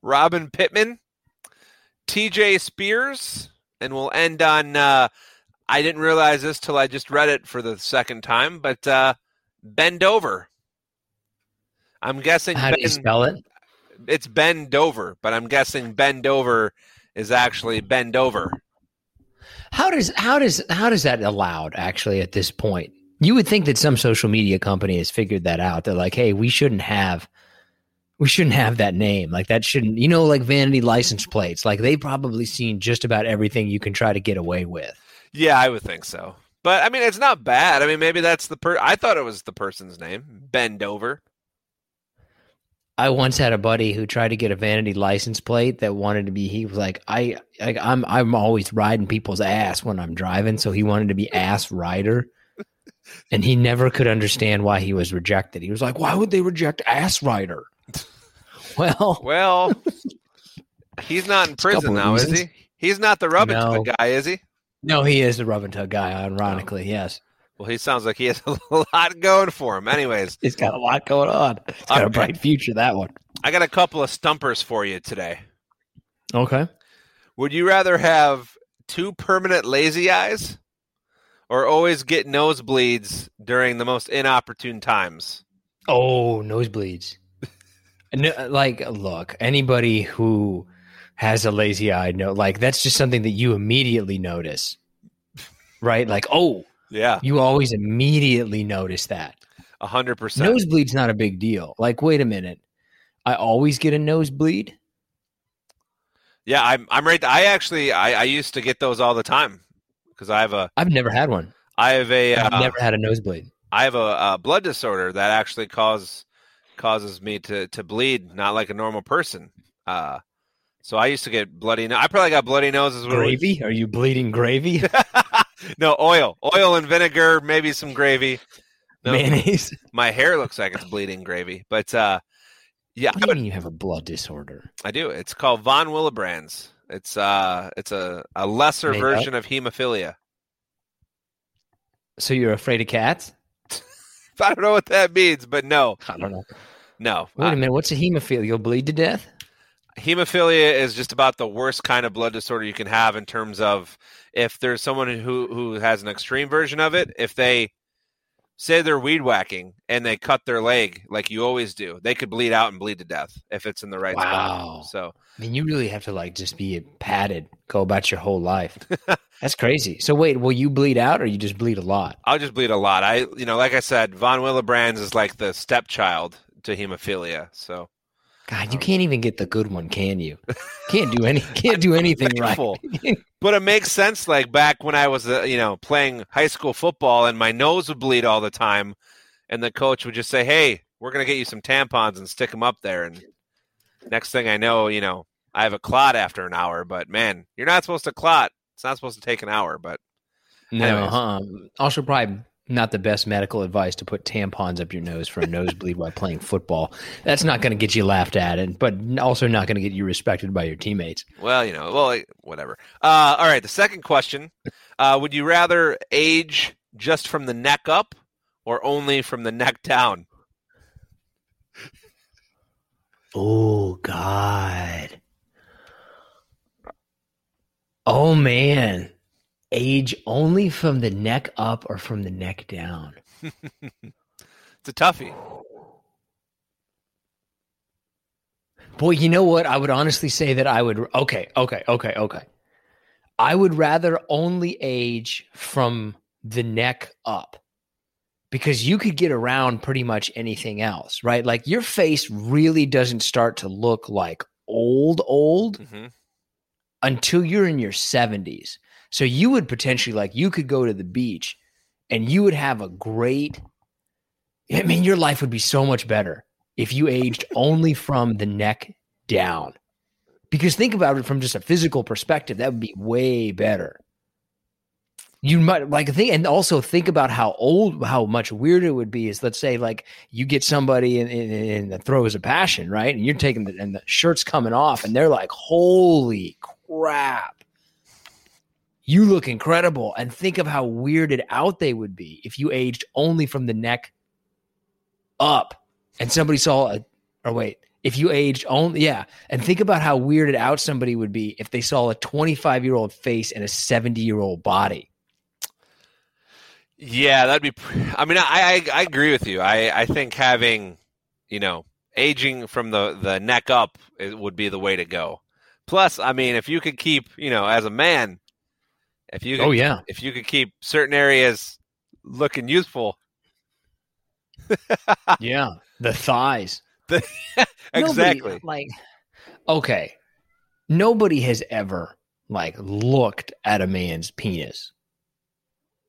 Robin Pittman, TJ Spears, and we'll end on. Uh, I didn't realize this till I just read it for the second time, but uh, Bend Over. I'm guessing. How do you spell it? It's Bend Over, but I'm guessing Bend Over is actually Bend Over. How does how does how does that allowed actually at this point? You would think that some social media company has figured that out. They're like, hey, we shouldn't have we shouldn't have that name. Like that shouldn't you know, like vanity license plates. Like they've probably seen just about everything you can try to get away with. Yeah, I would think so. But I mean, it's not bad. I mean, maybe that's the per. I thought it was the person's name, Bend Over. I once had a buddy who tried to get a vanity license plate that wanted to be. He was like, I, I I'm I'm always riding people's ass when I'm driving, so he wanted to be ass rider, <laughs> and he never could understand why he was rejected. He was like, Why would they reject ass rider? Well, Well, he's not in prison now, is he? He's not the rub and No. tug guy, is he? no, he is the rub and tug guy. Ironically, oh. yes, Well, he sounds like he has <laughs> a lot going for him. Anyways, <laughs> he's got a lot going on. He's got a bright future. That one. I got a couple of stumpers for you today. Okay. Would you rather have two permanent lazy eyes or always get nosebleeds during the most inopportune times? Oh, nosebleeds. No, like, look, anybody who has a lazy eye, no, like that's just something that you immediately notice, right? Like, oh, Yeah, you always immediately notice that. a hundred percent. Nosebleed's not a big deal. Like, wait a minute, I always get a nosebleed. Yeah, I'm. I'm right. I actually, I, I used to get those all the time because I have a, I've never had one. I have a, I've uh, never had a nosebleed. I have a, a blood disorder that actually cause causes me to to bleed, not like a normal person. Uh, so I used to get bloody. No- I probably got bloody noses. Gravy? Are you bleeding gravy? <laughs> no oil, oil and vinegar, maybe some gravy. No, Mayonnaise? <laughs> my hair looks like it's bleeding gravy, but uh, yeah, What do you mean you have a blood disorder? I do. It's called von Willebrand's. It's uh, it's a, a lesser Made version of hemophilia. So you're afraid of cats? <laughs> I don't know what that means, but no, I don't know. no. Wait a minute. What's a hemophilia? You'll bleed to death? hemophilia is just about the worst kind of blood disorder you can have in terms of if there's someone who who has an extreme version of it if they say they're weed whacking and they cut their leg like you always do they could bleed out and bleed to death if it's in the right Wow. spot so I mean, you really have to like just be padded, go about your whole life. <laughs> That's crazy. So wait, will you bleed out or you just bleed a lot? i'll just bleed a lot i you know like i said von Willebrand's is like the stepchild to hemophilia so God, you can't even get the good one, can you? <laughs> Can't do any, can't do anything right. <laughs> But it makes sense like back when i was uh, you know playing high school football and my nose would bleed all the time and the coach would just say hey we're going to get you some tampons and stick them up there and next thing i know you know i have a clot after an hour but man you're not supposed to clot it's not supposed to take an hour but No, Anyways. huh? Also, probably not the best medical advice to put tampons up your nose for a nosebleed while playing football. That's not going to get you laughed at, and but also not going to get you respected by your teammates. Well, you know, well, whatever. Uh, all right. The second question: uh, Would you rather age just from the neck up, or only from the neck down? Oh God. Oh man. Age only from the neck up or from the neck down? <laughs> it's a toughie. Boy, you know what? I would honestly say that I would. Okay, okay, okay, okay. I would rather only age from the neck up because you could get around pretty much anything else, right? Like your face really doesn't start to look like old, old mm-hmm. until you're in your 70s. So you would potentially like you could go to the beach and you would have a great I mean your life would be so much better if you aged only from the neck down. Because think about it from just a physical perspective, that would be way better. You might like think, and also think about how old, how much weirder it would be. Is let's say like you get somebody in, in, in the throes of passion, right? And you're taking the and the shirt's coming off, and they're like, "Holy crap!" You look incredible. And think of how weirded out they would be if you aged only from the neck up and somebody saw a, or wait, if you aged only, yeah. And think about how weirded out somebody would be if they saw a 25 year old face and a 70 year old body. Yeah, that'd be. I mean, I, I, I agree with you. I I think having, you know, aging from the the neck up would be the way to go. Plus, I mean, if you could keep, you know, as a man, if you oh, could, oh yeah, if you could keep certain areas looking youthful. <laughs> yeah, the thighs. <laughs> The, exactly. Nobody, like, okay, nobody has ever like looked at a man's penis.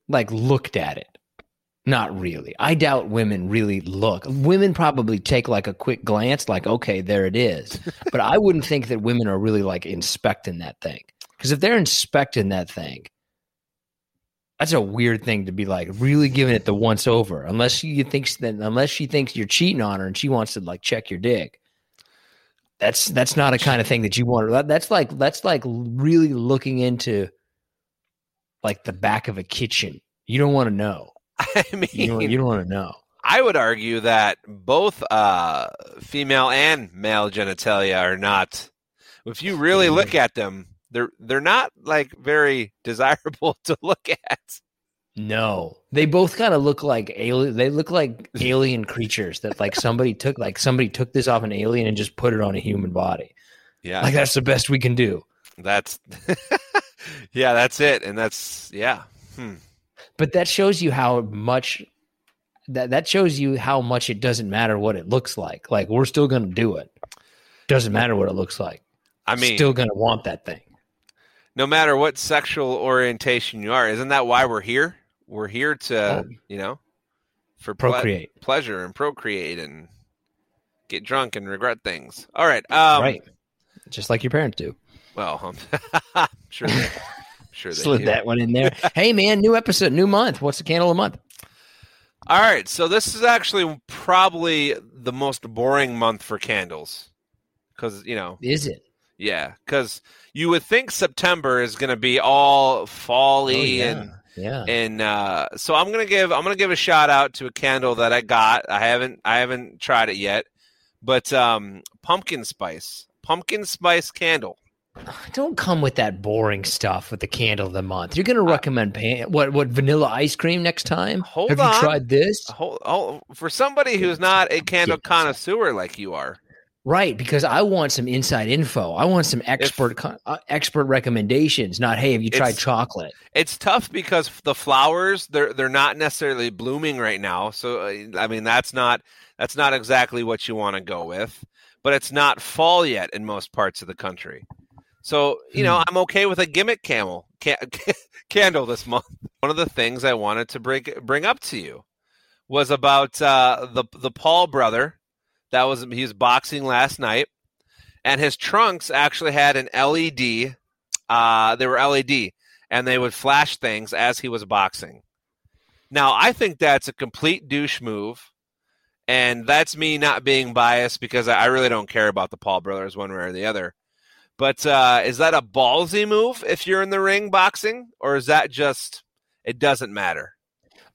Like looked at it. Not really. I doubt women really look. Women probably take like a quick glance, like, okay, there it is. <laughs> but I wouldn't think that women are really like inspecting that thing. Because if they're inspecting that thing, that's a weird thing to be like really giving it the once over. Unless she thinks that unless she thinks you're cheating on her and she wants to like check your dick. That's that's not a kind of thing that you want. That's like that's like really looking into like the back of a kitchen. You don't want to know. <laughs> I mean, you don't, you don't want to know. I would argue that both uh, female and male genitalia are not. If you really look at them, they're they're not like very <laughs> desirable to look at. No, they both kind of look like alien. They look like <laughs> alien creatures that like somebody took like somebody took this off an alien and just put it on a human body. Yeah, like that's the best we can do. That's <laughs> yeah, that's it, and that's yeah. Hmm. But that shows you how much that that shows you how much it doesn't matter what it looks like. Like we're still going to do it. Doesn't matter what it looks like. I mean, still going to want that thing no matter what sexual orientation you are. Isn't that why we're here? We're here to, oh. you know, for procreate, ple- pleasure and procreate and get drunk and regret things. All right. Um, right. Just like your parents do. Well, <laughs> I'm sure they, sure <laughs> they slid do. that one in there. <laughs> hey, man, new episode, new month. What's the candle of the month? All right. So this is actually probably the most boring month for candles because, you know. Is it? Yeah, because you would think September is going to be all fally oh, yeah. and yeah, and uh, so I'm gonna give I'm gonna give a shout out to a candle that I got. I haven't I haven't tried it yet, but um, pumpkin spice pumpkin spice candle. Don't come with that boring stuff with the candle of the month. You're going to recommend pan- what what vanilla ice cream next time? Hold Have on. you tried this? Hold, hold, for somebody who's not a candle connoisseur like you are. Right, because I want some inside info. I want some expert if, uh, expert recommendations. Not, hey, have you tried chocolate? It's tough because the flowers they're they're not necessarily blooming right now. So uh, I mean, that's not that's not exactly what you want to go with. But it's not fall yet in most parts of the country. So you know, hmm. I'm okay with a gimmick camel ca- <laughs> candle this month. One of the things I wanted to bring bring up to you was about uh, the the Paul brother that was he was boxing last night, and his trunks actually had an LED. Uh, they were LED, and they would flash things as he was boxing. Now, I think that's a complete douche move. And that's me not being biased because I really don't care about the Paul brothers one way or the other. But uh, is that a ballsy move if you're in the ring boxing, or is that just it doesn't matter?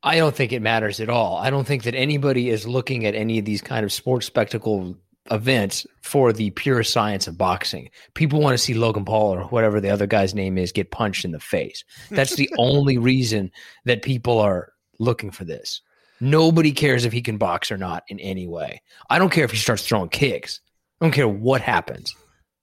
I don't think it matters at all. I don't think that anybody is looking at any of these kind of sports spectacle events for the pure science of boxing. People want to see Logan Paul or whatever the other guy's name is get punched in the face. That's the <laughs> only reason that people are looking for this. Nobody cares if he can box or not in any way. I don't care if he starts throwing kicks. I don't care what happens.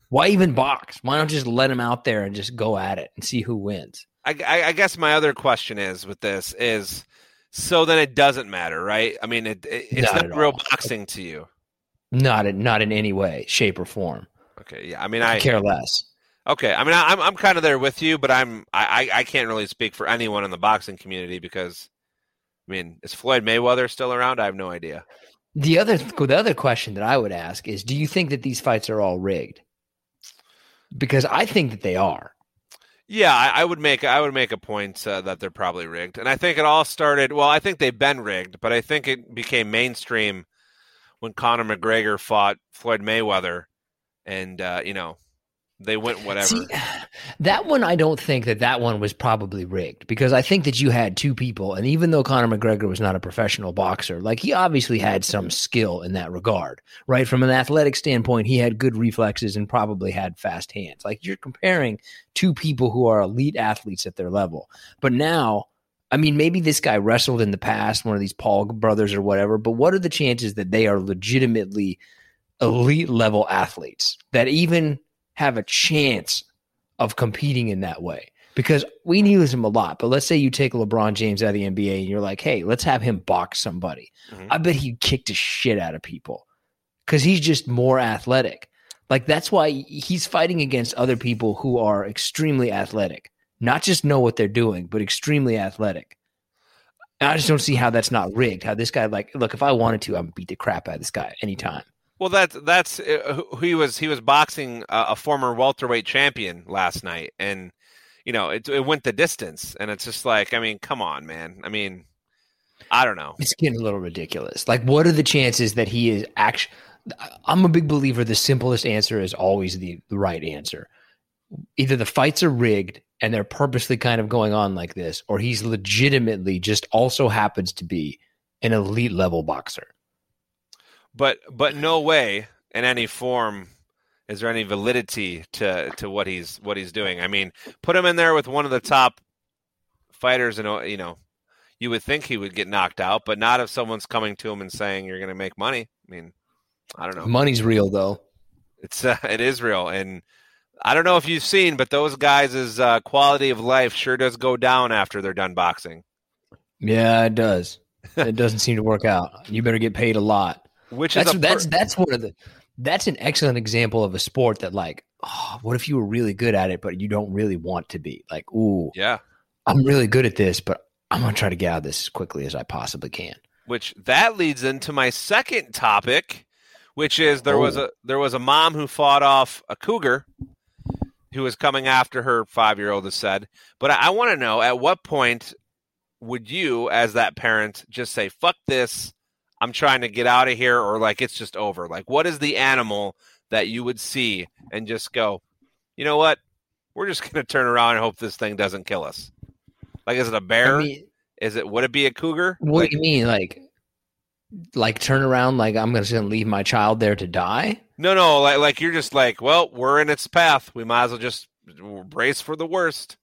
Why even box? Why not just let him out there and just go at it and see who wins? I, I, I guess my other question is with this is so then it doesn't matter, right? I mean, it, it it's not, not real all. boxing to you. Not in, not in any way, shape, or form. Okay, yeah. I mean, I, I care less. Okay, I mean, I, I'm I'm kind of there with you, but I'm I I can't really speak for anyone in the boxing community because, I mean, is Floyd Mayweather still around? I have no idea. The other the other question that I would ask is, do you think that these fights are all rigged? Because I think that they are. Yeah, I, I would make I would make a point uh, that they're probably rigged, and I think it all started. Well, I think they've been rigged, but I think it became mainstream when Conor McGregor fought Floyd Mayweather, and uh, you know they went whatever. See, that one, I don't think that that one was probably rigged because I think that you had two people, and even though Conor McGregor was not a professional boxer, like he obviously had some skill in that regard, right? From an athletic standpoint, he had good reflexes and probably had fast hands. Like you're comparing two people who are elite athletes at their level, but now. I mean, maybe this guy wrestled in the past, one of these Paul brothers or whatever, but what are the chances that they are legitimately elite level athletes that even have a chance of competing in that way because we use him a lot. But let's say you take LeBron James out of the NBA and you're like, hey, let's have him box somebody. Mm-hmm. I bet he'd kick the shit out of people because he's just more athletic. Like that's why he's fighting against other people who are extremely athletic, not just know what they're doing, but extremely athletic. And I just don't see how that's not rigged. How this guy, like, look, if I wanted to, I'm beat the crap out of this guy anytime. Well, that's that's uh, he was he was boxing a, a former welterweight champion last night, and you know it, it went the distance, and it's just like I mean, come on, man. I mean, I don't know. It's getting a little ridiculous. Like, what are the chances that he is actually? I'm a big believer. The simplest answer is always the, the right answer. Either the fights are rigged and they're purposely kind of going on like this, or he's legitimately just also happens to be an elite level boxer but but no way in any form is there any validity to to what he's what he's doing. I mean, put him in there with one of the top fighters, and you know, you would think he would get knocked out, but not if someone's coming to him and saying you're going to make money. I mean, I don't know. Money's real though. It's uh, it is real, and I don't know if you've seen, but those guys' uh, quality of life sure does go down after they're done boxing. Yeah, it does. <laughs> it doesn't seem to work out. You better get paid a lot. Which that's, is per- that's that's one of the that's an excellent example of a sport that like oh, what if you were really good at it but you don't really want to be like ooh yeah I'm really good at this but I'm gonna try to get out of this as quickly as I possibly can. Which that leads into my second topic, which is there oh. was a there was a mom who fought off a cougar who was coming after her five year old has said. But I, I want to know at what point would you, as that parent, just say, fuck this, I'm trying to get out of here or like it's just over? Like what is the animal that you would see and just go, you know what? We're just <laughs> going to turn around and hope this thing doesn't kill us. Like, is it a bear? I mean, is it? Would it be a cougar? What like, do you mean? Like, like turn around? Like I'm just going to leave my child there to die? No, no. Like, like you're just like, well, we're in its path. We might as well just brace for the worst.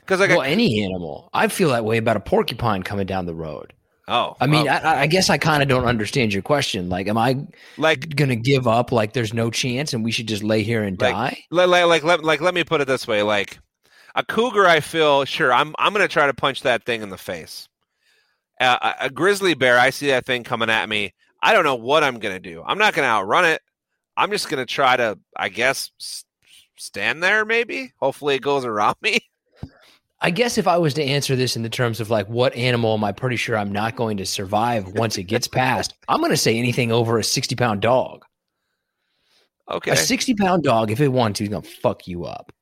Because like, well, a, any animal, I feel that way about a porcupine coming down the road. Oh, I mean, I, I, guess I kind of don't understand your question. Like, am I like gonna give up? Like, there's no chance, and we should just lay here and like, die? Like, like, like, let, like, let me put it this way: like, a cougar, I feel sure I'm, I'm gonna try to punch that thing in the face. Uh, a, a grizzly bear, I see that thing coming at me. I don't know what I'm gonna do. I'm not gonna outrun it. I'm just gonna try to, I guess, stand there. Maybe. Hopefully, it goes around <laughs> me. I guess if I was to answer this in the terms of like what animal am I pretty sure I'm not going to survive once it gets past, I'm going to say anything over a 60 pound dog. Okay. A 60 pound dog, if it wants to, is going to fuck you up.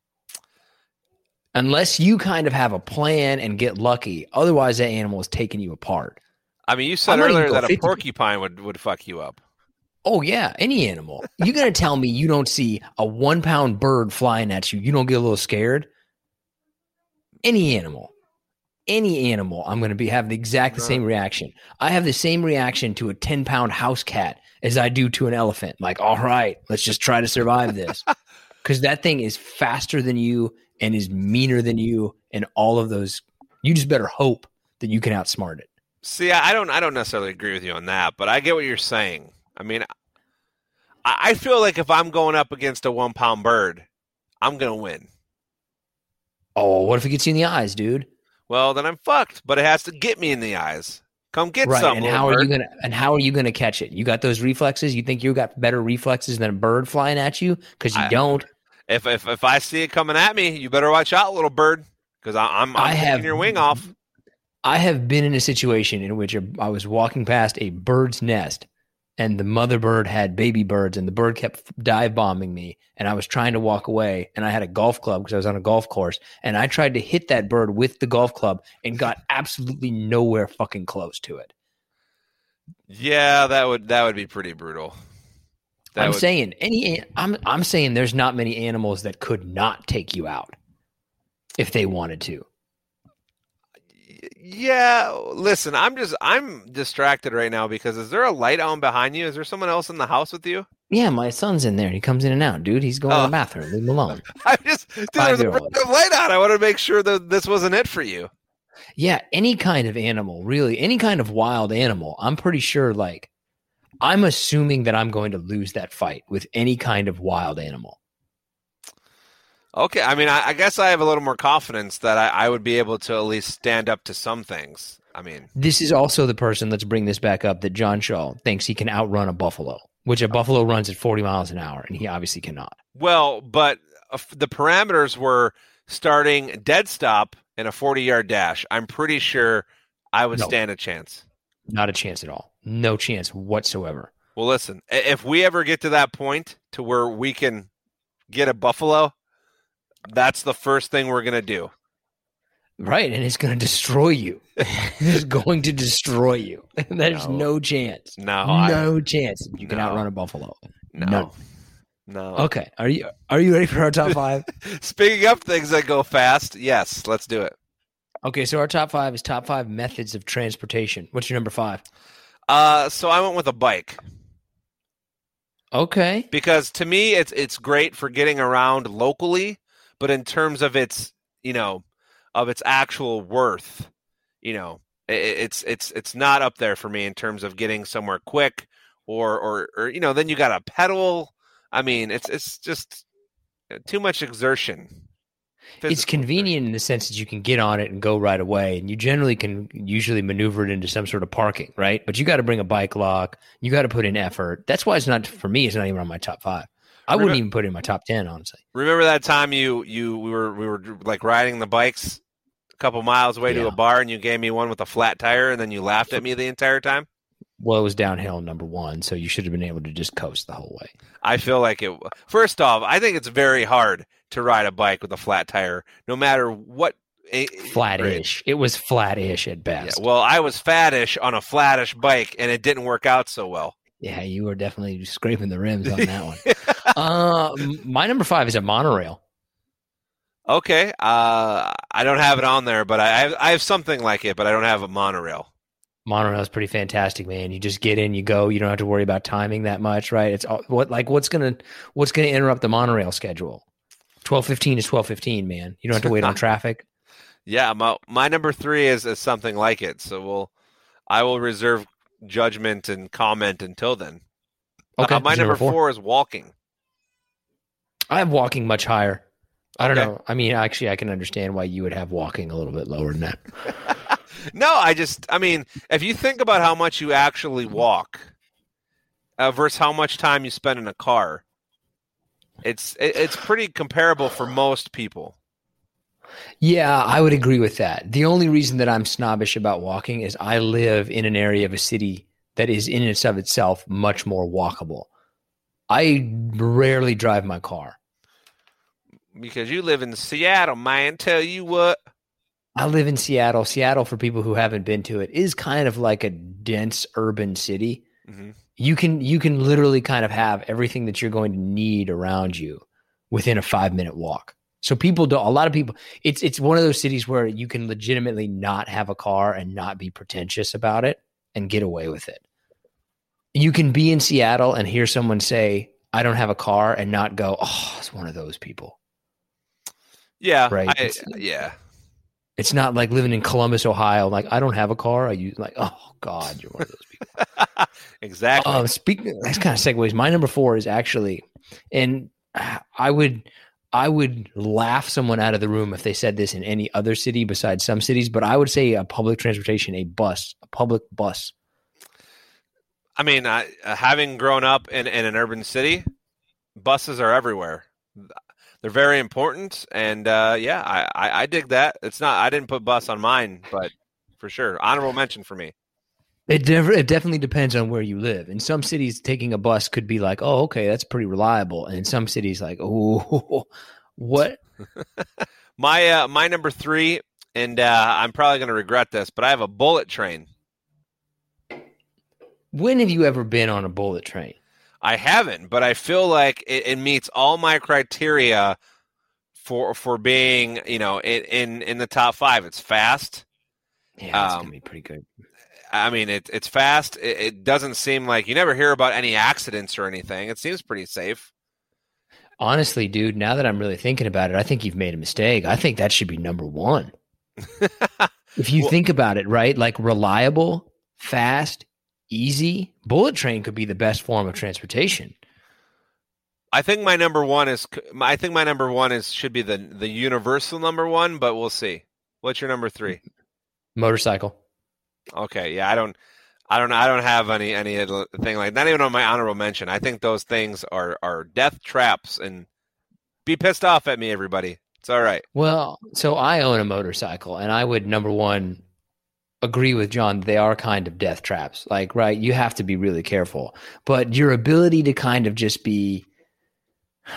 unless you kind of have a plan and get lucky. Otherwise, that animal is taking you apart. I mean, you said earlier that a porcupine would, would fuck you up. Oh yeah, any animal. You're gonna tell me you don't see a one pound bird flying at you, you don't get a little scared? Any animal. Any animal, I'm gonna be have the exact the same reaction. I have the same reaction to a 10 pound house cat as I do to an elephant. Like, all right, let's just try to survive this. <laughs> Because that thing is faster than you and is meaner than you, and all of those you just better hope that you can outsmart it. See, I don't, I don't necessarily agree with you on that, but I get what you're saying. I mean, I, I feel like if I'm going up against a one pound bird, I'm gonna win. Oh, what if it gets you in the eyes, dude? Well, then I'm fucked. But it has to get me in the eyes. Come get right some. and how are you gonna and how are you gonna catch it you got those reflexes you think you got better reflexes than a bird flying at you because you I- don't If, if if I see it coming at me, you better watch out, little bird, because I'm I'm, I taking have- your wing off. i have been in a situation in which a, i was walking past a bird's nest and the mother bird had baby birds and the bird kept dive bombing me and i was trying to walk away and i had a golf club because i was on a golf course and i tried to hit that bird with the golf club and got absolutely nowhere fucking close to it Yeah, that would that would be pretty brutal. That i'm would, saying any i'm i'm saying there's not many animals that could not take you out if they wanted to Yeah, listen, I'm just I'm distracted right now because is there a light on behind you? Is there someone else in the house with you? Yeah, my son's in there. He comes in and out, dude. He's going to Oh. the bathroom. Leave him alone. <laughs> I just dude, there's a light on. I want to make sure that this wasn't it for you. Yeah, any kind of animal, really, any kind of wild animal. I'm pretty sure, like, I'm assuming that I'm going to lose that fight with any kind of wild animal. Okay, I mean, I, I guess I have a little more confidence that I, I would be able to at least stand up to some things. I mean, This is also the person, let's bring this back up, that John Shaw thinks he can outrun a buffalo, which a buffalo runs at 40 miles an hour, and he obviously cannot. well, but uh, the parameters were starting dead stop and a 40 yard dash. I'm pretty sure I would No. stand a chance. Not a chance at all. No chance whatsoever. Well, listen, if we ever get to that point to where we can get a buffalo, that's the first thing we're gonna do. Right, and it's going to destroy you. <laughs> it's going to destroy you. <laughs> There's No. no, chance. No, I- no chance you can No. outrun a buffalo. no, None. no. Okay, are you are you ready for our top five? <laughs> Speaking of things that go fast, yes, let's do it. okay, so our top five is top five methods of transportation. What's your number five? Uh, so I went with a bike Okay, because to me it's it's great for getting around locally, but in terms of its you know of its actual worth, you know, i- i it's it's it's not up there for me in terms of getting somewhere quick or or or you know then you got to pedal. I mean, it's it's just uh, too much exertion. it's convenient in the sense that you can get on it and go right away, and you generally can usually maneuver it into some sort of parking, right? But you got to bring a bike lock. You got to put in effort. That's why it's not for me. It's not even on my top five. I wouldn't even put it in my top ten, honestly. Remember that time you you we were we were like riding the bikes a couple miles away to a bar and you gave me one with a flat tire and then you laughed at me the entire time? Well, it was downhill number one, so you should have been able to just coast the whole way. I feel like it First off, I think it's very hard to ride a bike with a flat tire no matter what Flat-ish. It was flat-ish at Yeah, best. well, I was fattish on a flattish bike and it didn't work out so well. Yeah, you were definitely scraping the rims on that one. <laughs> uh, my number five is a monorail. Okay, uh, I don't have it on there, but I have, I have something like it, but I don't have a monorail. Monorail is pretty fantastic, man. You just get in, you go. You don't have to worry about timing that much, right? It's all, what like what's gonna what's gonna interrupt the monorail schedule? Twelve fifteen is twelve fifteen, man. You don't have to wait on <laughs> traffic. Yeah, my my number three is, is something like it. So we'll I will reserve judgment and comment until then. Okay, Uh, my number four? is walking. I have walking much higher. I don't Okay. know. I mean, actually, I can understand why you would have walking a little bit lower than that. <laughs> No, I just I mean, if you think about how much you actually walk uh, versus how much time you spend in a car, it's it, it's pretty comparable for most people. Yeah, I would agree with that. The only reason that I'm snobbish about walking is I live in an area of a city that is in and of itself much more walkable. I rarely drive my car. Because you live in Seattle, man. Tell you what. I live in Seattle. Seattle, for people who haven't been to it, is kind of like a dense urban city. Mhm. You can you can literally kind of have everything that you're going to need around you within a five minute walk. So people don't. a lot of people. It's it's one of those cities where you can legitimately not have a car and not be pretentious about it and get away with it. You can be in Seattle and hear someone say, "I don't have a car," and not go, "Oh, it's one of those people." Yeah, Right. I- It's- yeah. It's not like living in Columbus, Ohio. Like I don't have a car. I use like, oh God, you're one of those people. <laughs> exactly. Um, speaking, that's kind of segues. My number four is actually, and I would, I would laugh someone out of the room if they said this in any other city besides some cities. But I would say a public transportation, a bus, a public bus. I mean, I, uh, having grown up in, in an urban city, buses are everywhere. They're very important, and uh, yeah, I, I, I dig that. It's not. I didn't put bus on mine, but for sure, honorable mention for me. It, def- it definitely depends on where you live. In some cities, taking a bus could be like, oh, okay, that's pretty reliable. And in some cities, like, oh, <laughs> what? <laughs> My uh, my number three, and uh, I'm probably going to regret this, but I have a bullet train. When have you ever been on a bullet train? I haven't, but I feel like it, it meets all my criteria for for being, you know, in in, in the top five. It's fast. Yeah, it's Um, gonna be pretty good. I mean, it, it's fast. It, it doesn't seem like you never hear about any accidents or anything. It seems pretty safe. Honestly, dude, now that I'm really thinking about it, I think you've made a mistake. I think that should be number one. <laughs> If you Well- think about it, right? Like reliable, fast, easy, bullet train could be the best form of transportation. I think my number one is. I think my number one is should be the the universal number one, but we'll see. What's your number three? Motorcycle. Okay, yeah, I don't, I don't, I don't have any any thing like not even on my honorable mention. I think those things are are death traps, and be pissed off at me, everybody. It's all right. Well, so I own a motorcycle, and I would number one agree with John. They are kind of death traps. Like, right, you have to be really careful. But your ability to kind of just be <sighs>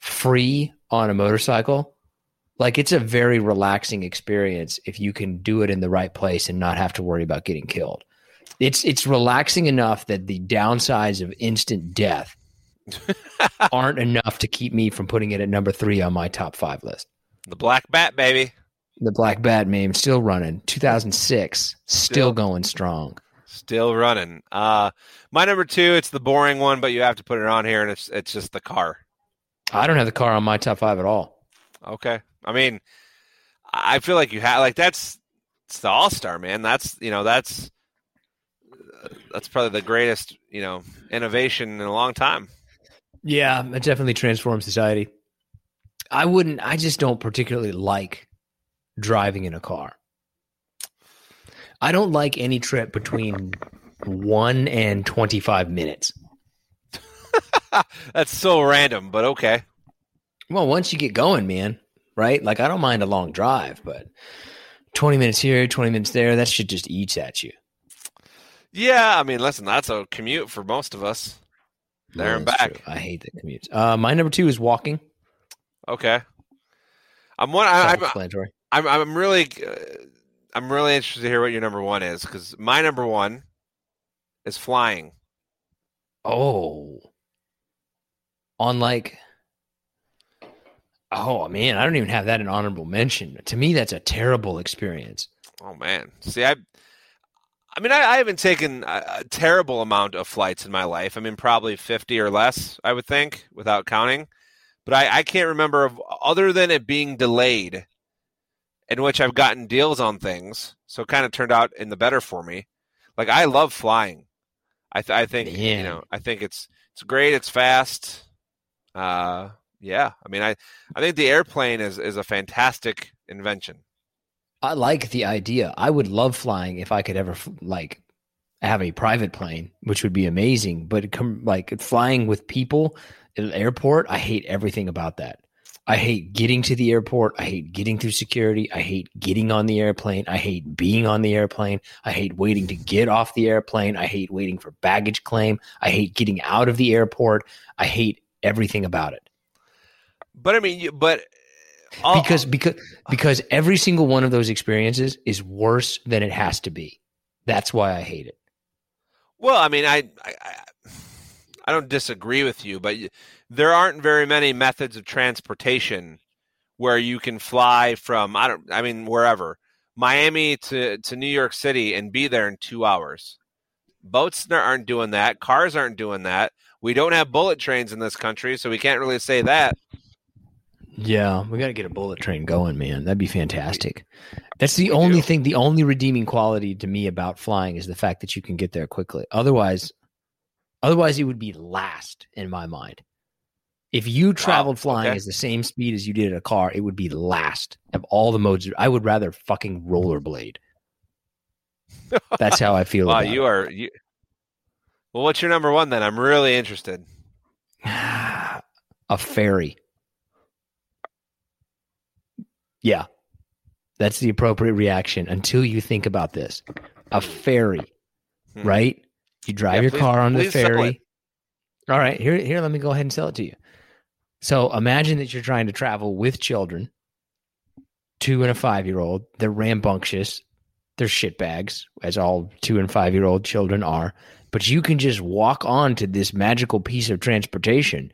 free on a motorcycle, like it's a very relaxing experience if you can do it in the right place and not have to worry about getting killed. It's it's relaxing enough that the downsides of instant death <laughs> aren't enough to keep me from putting it at number three on my top five list. The black bat, baby, The Black Bat meme still running. 2006, still, Still. going strong. still running. Uh, my number two, it's the boring one, but you have to put it on here, and it's it's just the car. I don't have the car on my top five at all. Okay, I mean, I feel like you have like that's it's the all star man. That's you know that's that's probably the greatest you know innovation in a long time. Yeah, it definitely transformed society. I wouldn't. I just don't particularly like driving in a car. I don't like any trip between one and twenty-five minutes. <laughs> That's so random, but okay. Well, once you get going, man, right? Like I don't mind a long drive, but twenty minutes here, twenty minutes there, that shit just eats at you. Yeah, I mean, listen, that's a commute for most of us. There Yeah, and back. true. I hate the commutes. Uh, my number two is walking. Okay, I'm one. I, I'm. I'm I'm really uh, I'm really interested to hear what your number one is because my number one is flying. Oh. On like Oh man, I don't even have that in honorable mention. To me, that's a terrible experience. Oh man, see, I, I mean, I, I haven't taken a, a terrible amount of flights in my life. I mean, probably fifty or less, I would think, without counting. But I, I can't remember of other than it being delayed, in which I've gotten deals on things, so it kind of turned out in the better for me. Like I love flying. I, th- I think you know, I think it's it's great. It's fast. Uh, yeah. I mean, I I think the airplane is is a fantastic invention. I like the idea. I would love flying if I could ever like have a private plane, which would be amazing. But come like flying with people at an airport, I hate everything about that. I hate getting to the airport. I hate getting through security. I hate getting on the airplane. I hate being on the airplane. I hate waiting to get off the airplane. I hate waiting for baggage claim. I hate getting out of the airport. I hate everything about it. But I mean, but all- because because because every single one of those experiences is worse than it has to be. That's why I hate it. Well, I mean, I, I, I- don't disagree with you, but there aren't very many methods of transportation where you can fly from I don't, I mean, wherever Miami to to New York City and be there in two hours. Boats aren't doing that. Cars aren't doing that. We don't have bullet trains in this country, so we can't really say that. Yeah, we got to get a bullet train going, man. That'd be fantastic. That's the We only do. thing, the only redeeming quality to me about flying is the fact that you can get there quickly. Otherwise, otherwise it would be last in my mind. If you traveled flying okay. as the same speed as you did in a car, it would be last of all the modes. I would rather fucking rollerblade. <laughs> That's how I feel. Wow, about you are you. Well, what's your number one then? I'm really interested. <sighs> a ferry. Yeah, that's the appropriate reaction until you think about this. A ferry, Hmm. right? You drive Yeah, your please- car on the please sell it. ferry. All right, here, here. Let me go ahead and sell it to you. So imagine that you're trying to travel with children, two and a five year old. They're rambunctious. They're shitbags, as all two and five year old children are. But you can just walk on to this magical piece of transportation,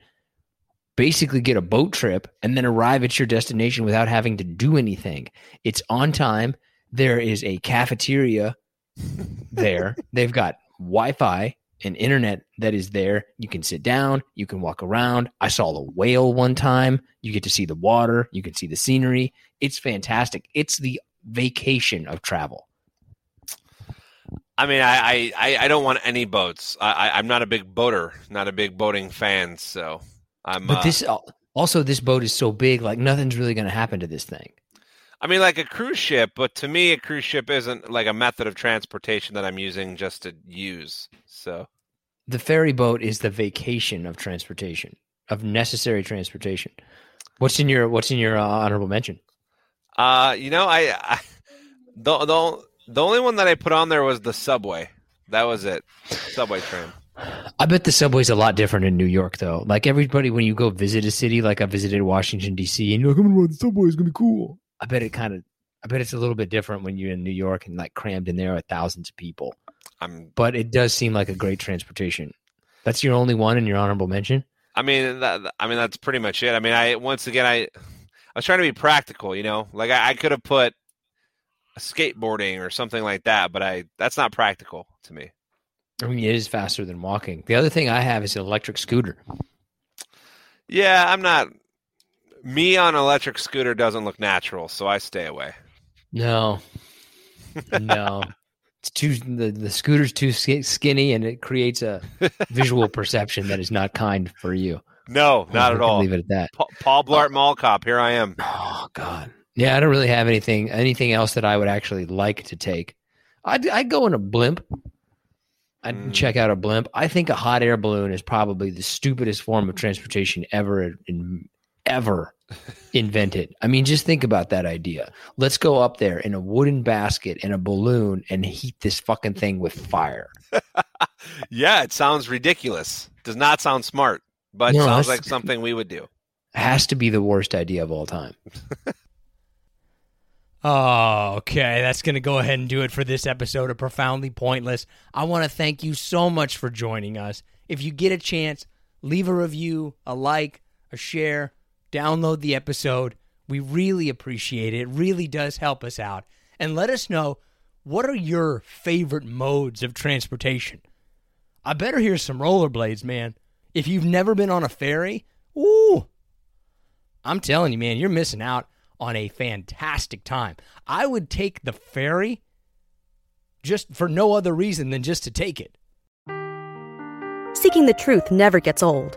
basically get a boat trip, and then arrive at your destination without having to do anything. It's on time. There is a cafeteria there. They've got Wi Fi and internet that is there. You can sit down, you can walk around. I saw the whale one time. You get to see the water, you can see the scenery. It's fantastic. It's the vacation of travel. I mean, I, I, I- don't want any boats. I, I, I'm not a big boater, not a big boating fan. So I'm. But uh, this also this boat is so big, like nothing's really going to happen to this thing. I mean, like a cruise ship, but to me, a cruise ship isn't like a method of transportation that I'm using just to use. So The ferry boat is the vacation of transportation, of necessary transportation. What's in your What's in your uh, honorable mention? Uh, you know, I, I the the the only one that I put on there was the subway. That was it. Subway train. I bet the subway's a lot different in New York, though. Like everybody, when you go visit a city, like I visited Washington D.C., and you're like, "I'm gonna ride the subway. It's gonna be cool." I bet it kind of, I bet it's a little bit different when you're in New York and like crammed in there with thousands of people. I'm. But it does seem like a great transportation. That's your only one in your honorable mention. I mean, that, I mean that's pretty much it. I mean, I once again, I, I was trying to be practical. You know, like I, I could have put skateboarding or something like that, but I that's not practical to me. I mean, it is faster than walking. The other thing I have is an electric scooter. Yeah, I'm not. Me on electric scooter doesn't look natural, so I stay away. No, no, <laughs> it's too the the scooter's too skinny, and it creates a <laughs> visual perception that is not kind for you. No, not at all. Leave it at that. Pa- Paul Blart Mall Cop, here I am. Oh God, yeah, I don't really have anything anything else that I would actually like to take. I'd I'd go in a blimp. I'd Mm. check out a blimp. I think a hot air balloon is probably the stupidest form of transportation ever in, ever <laughs> invented. I mean, just think about that idea. Let's go up there in a wooden basket and a balloon and heat this fucking thing with fire. <laughs> Yeah, it sounds ridiculous. Does not sound smart, but No, sounds like something we would do. Has to be the worst idea of all time. Oh, <laughs> okay. That's going to go ahead and do it for this episode of Profoundly Pointless. I want to thank you so much for joining us. If you get a chance, leave a review, a like, a share, download the episode. We really appreciate it. It really does help us out. And let us know what are your favorite modes of transportation? I better hear some rollerblades, man. If you've never been on a ferry, ooh, I'm telling you, man, you're missing out on a fantastic time. I would take the ferry just for no other reason than just to take it. Seeking the truth never gets old.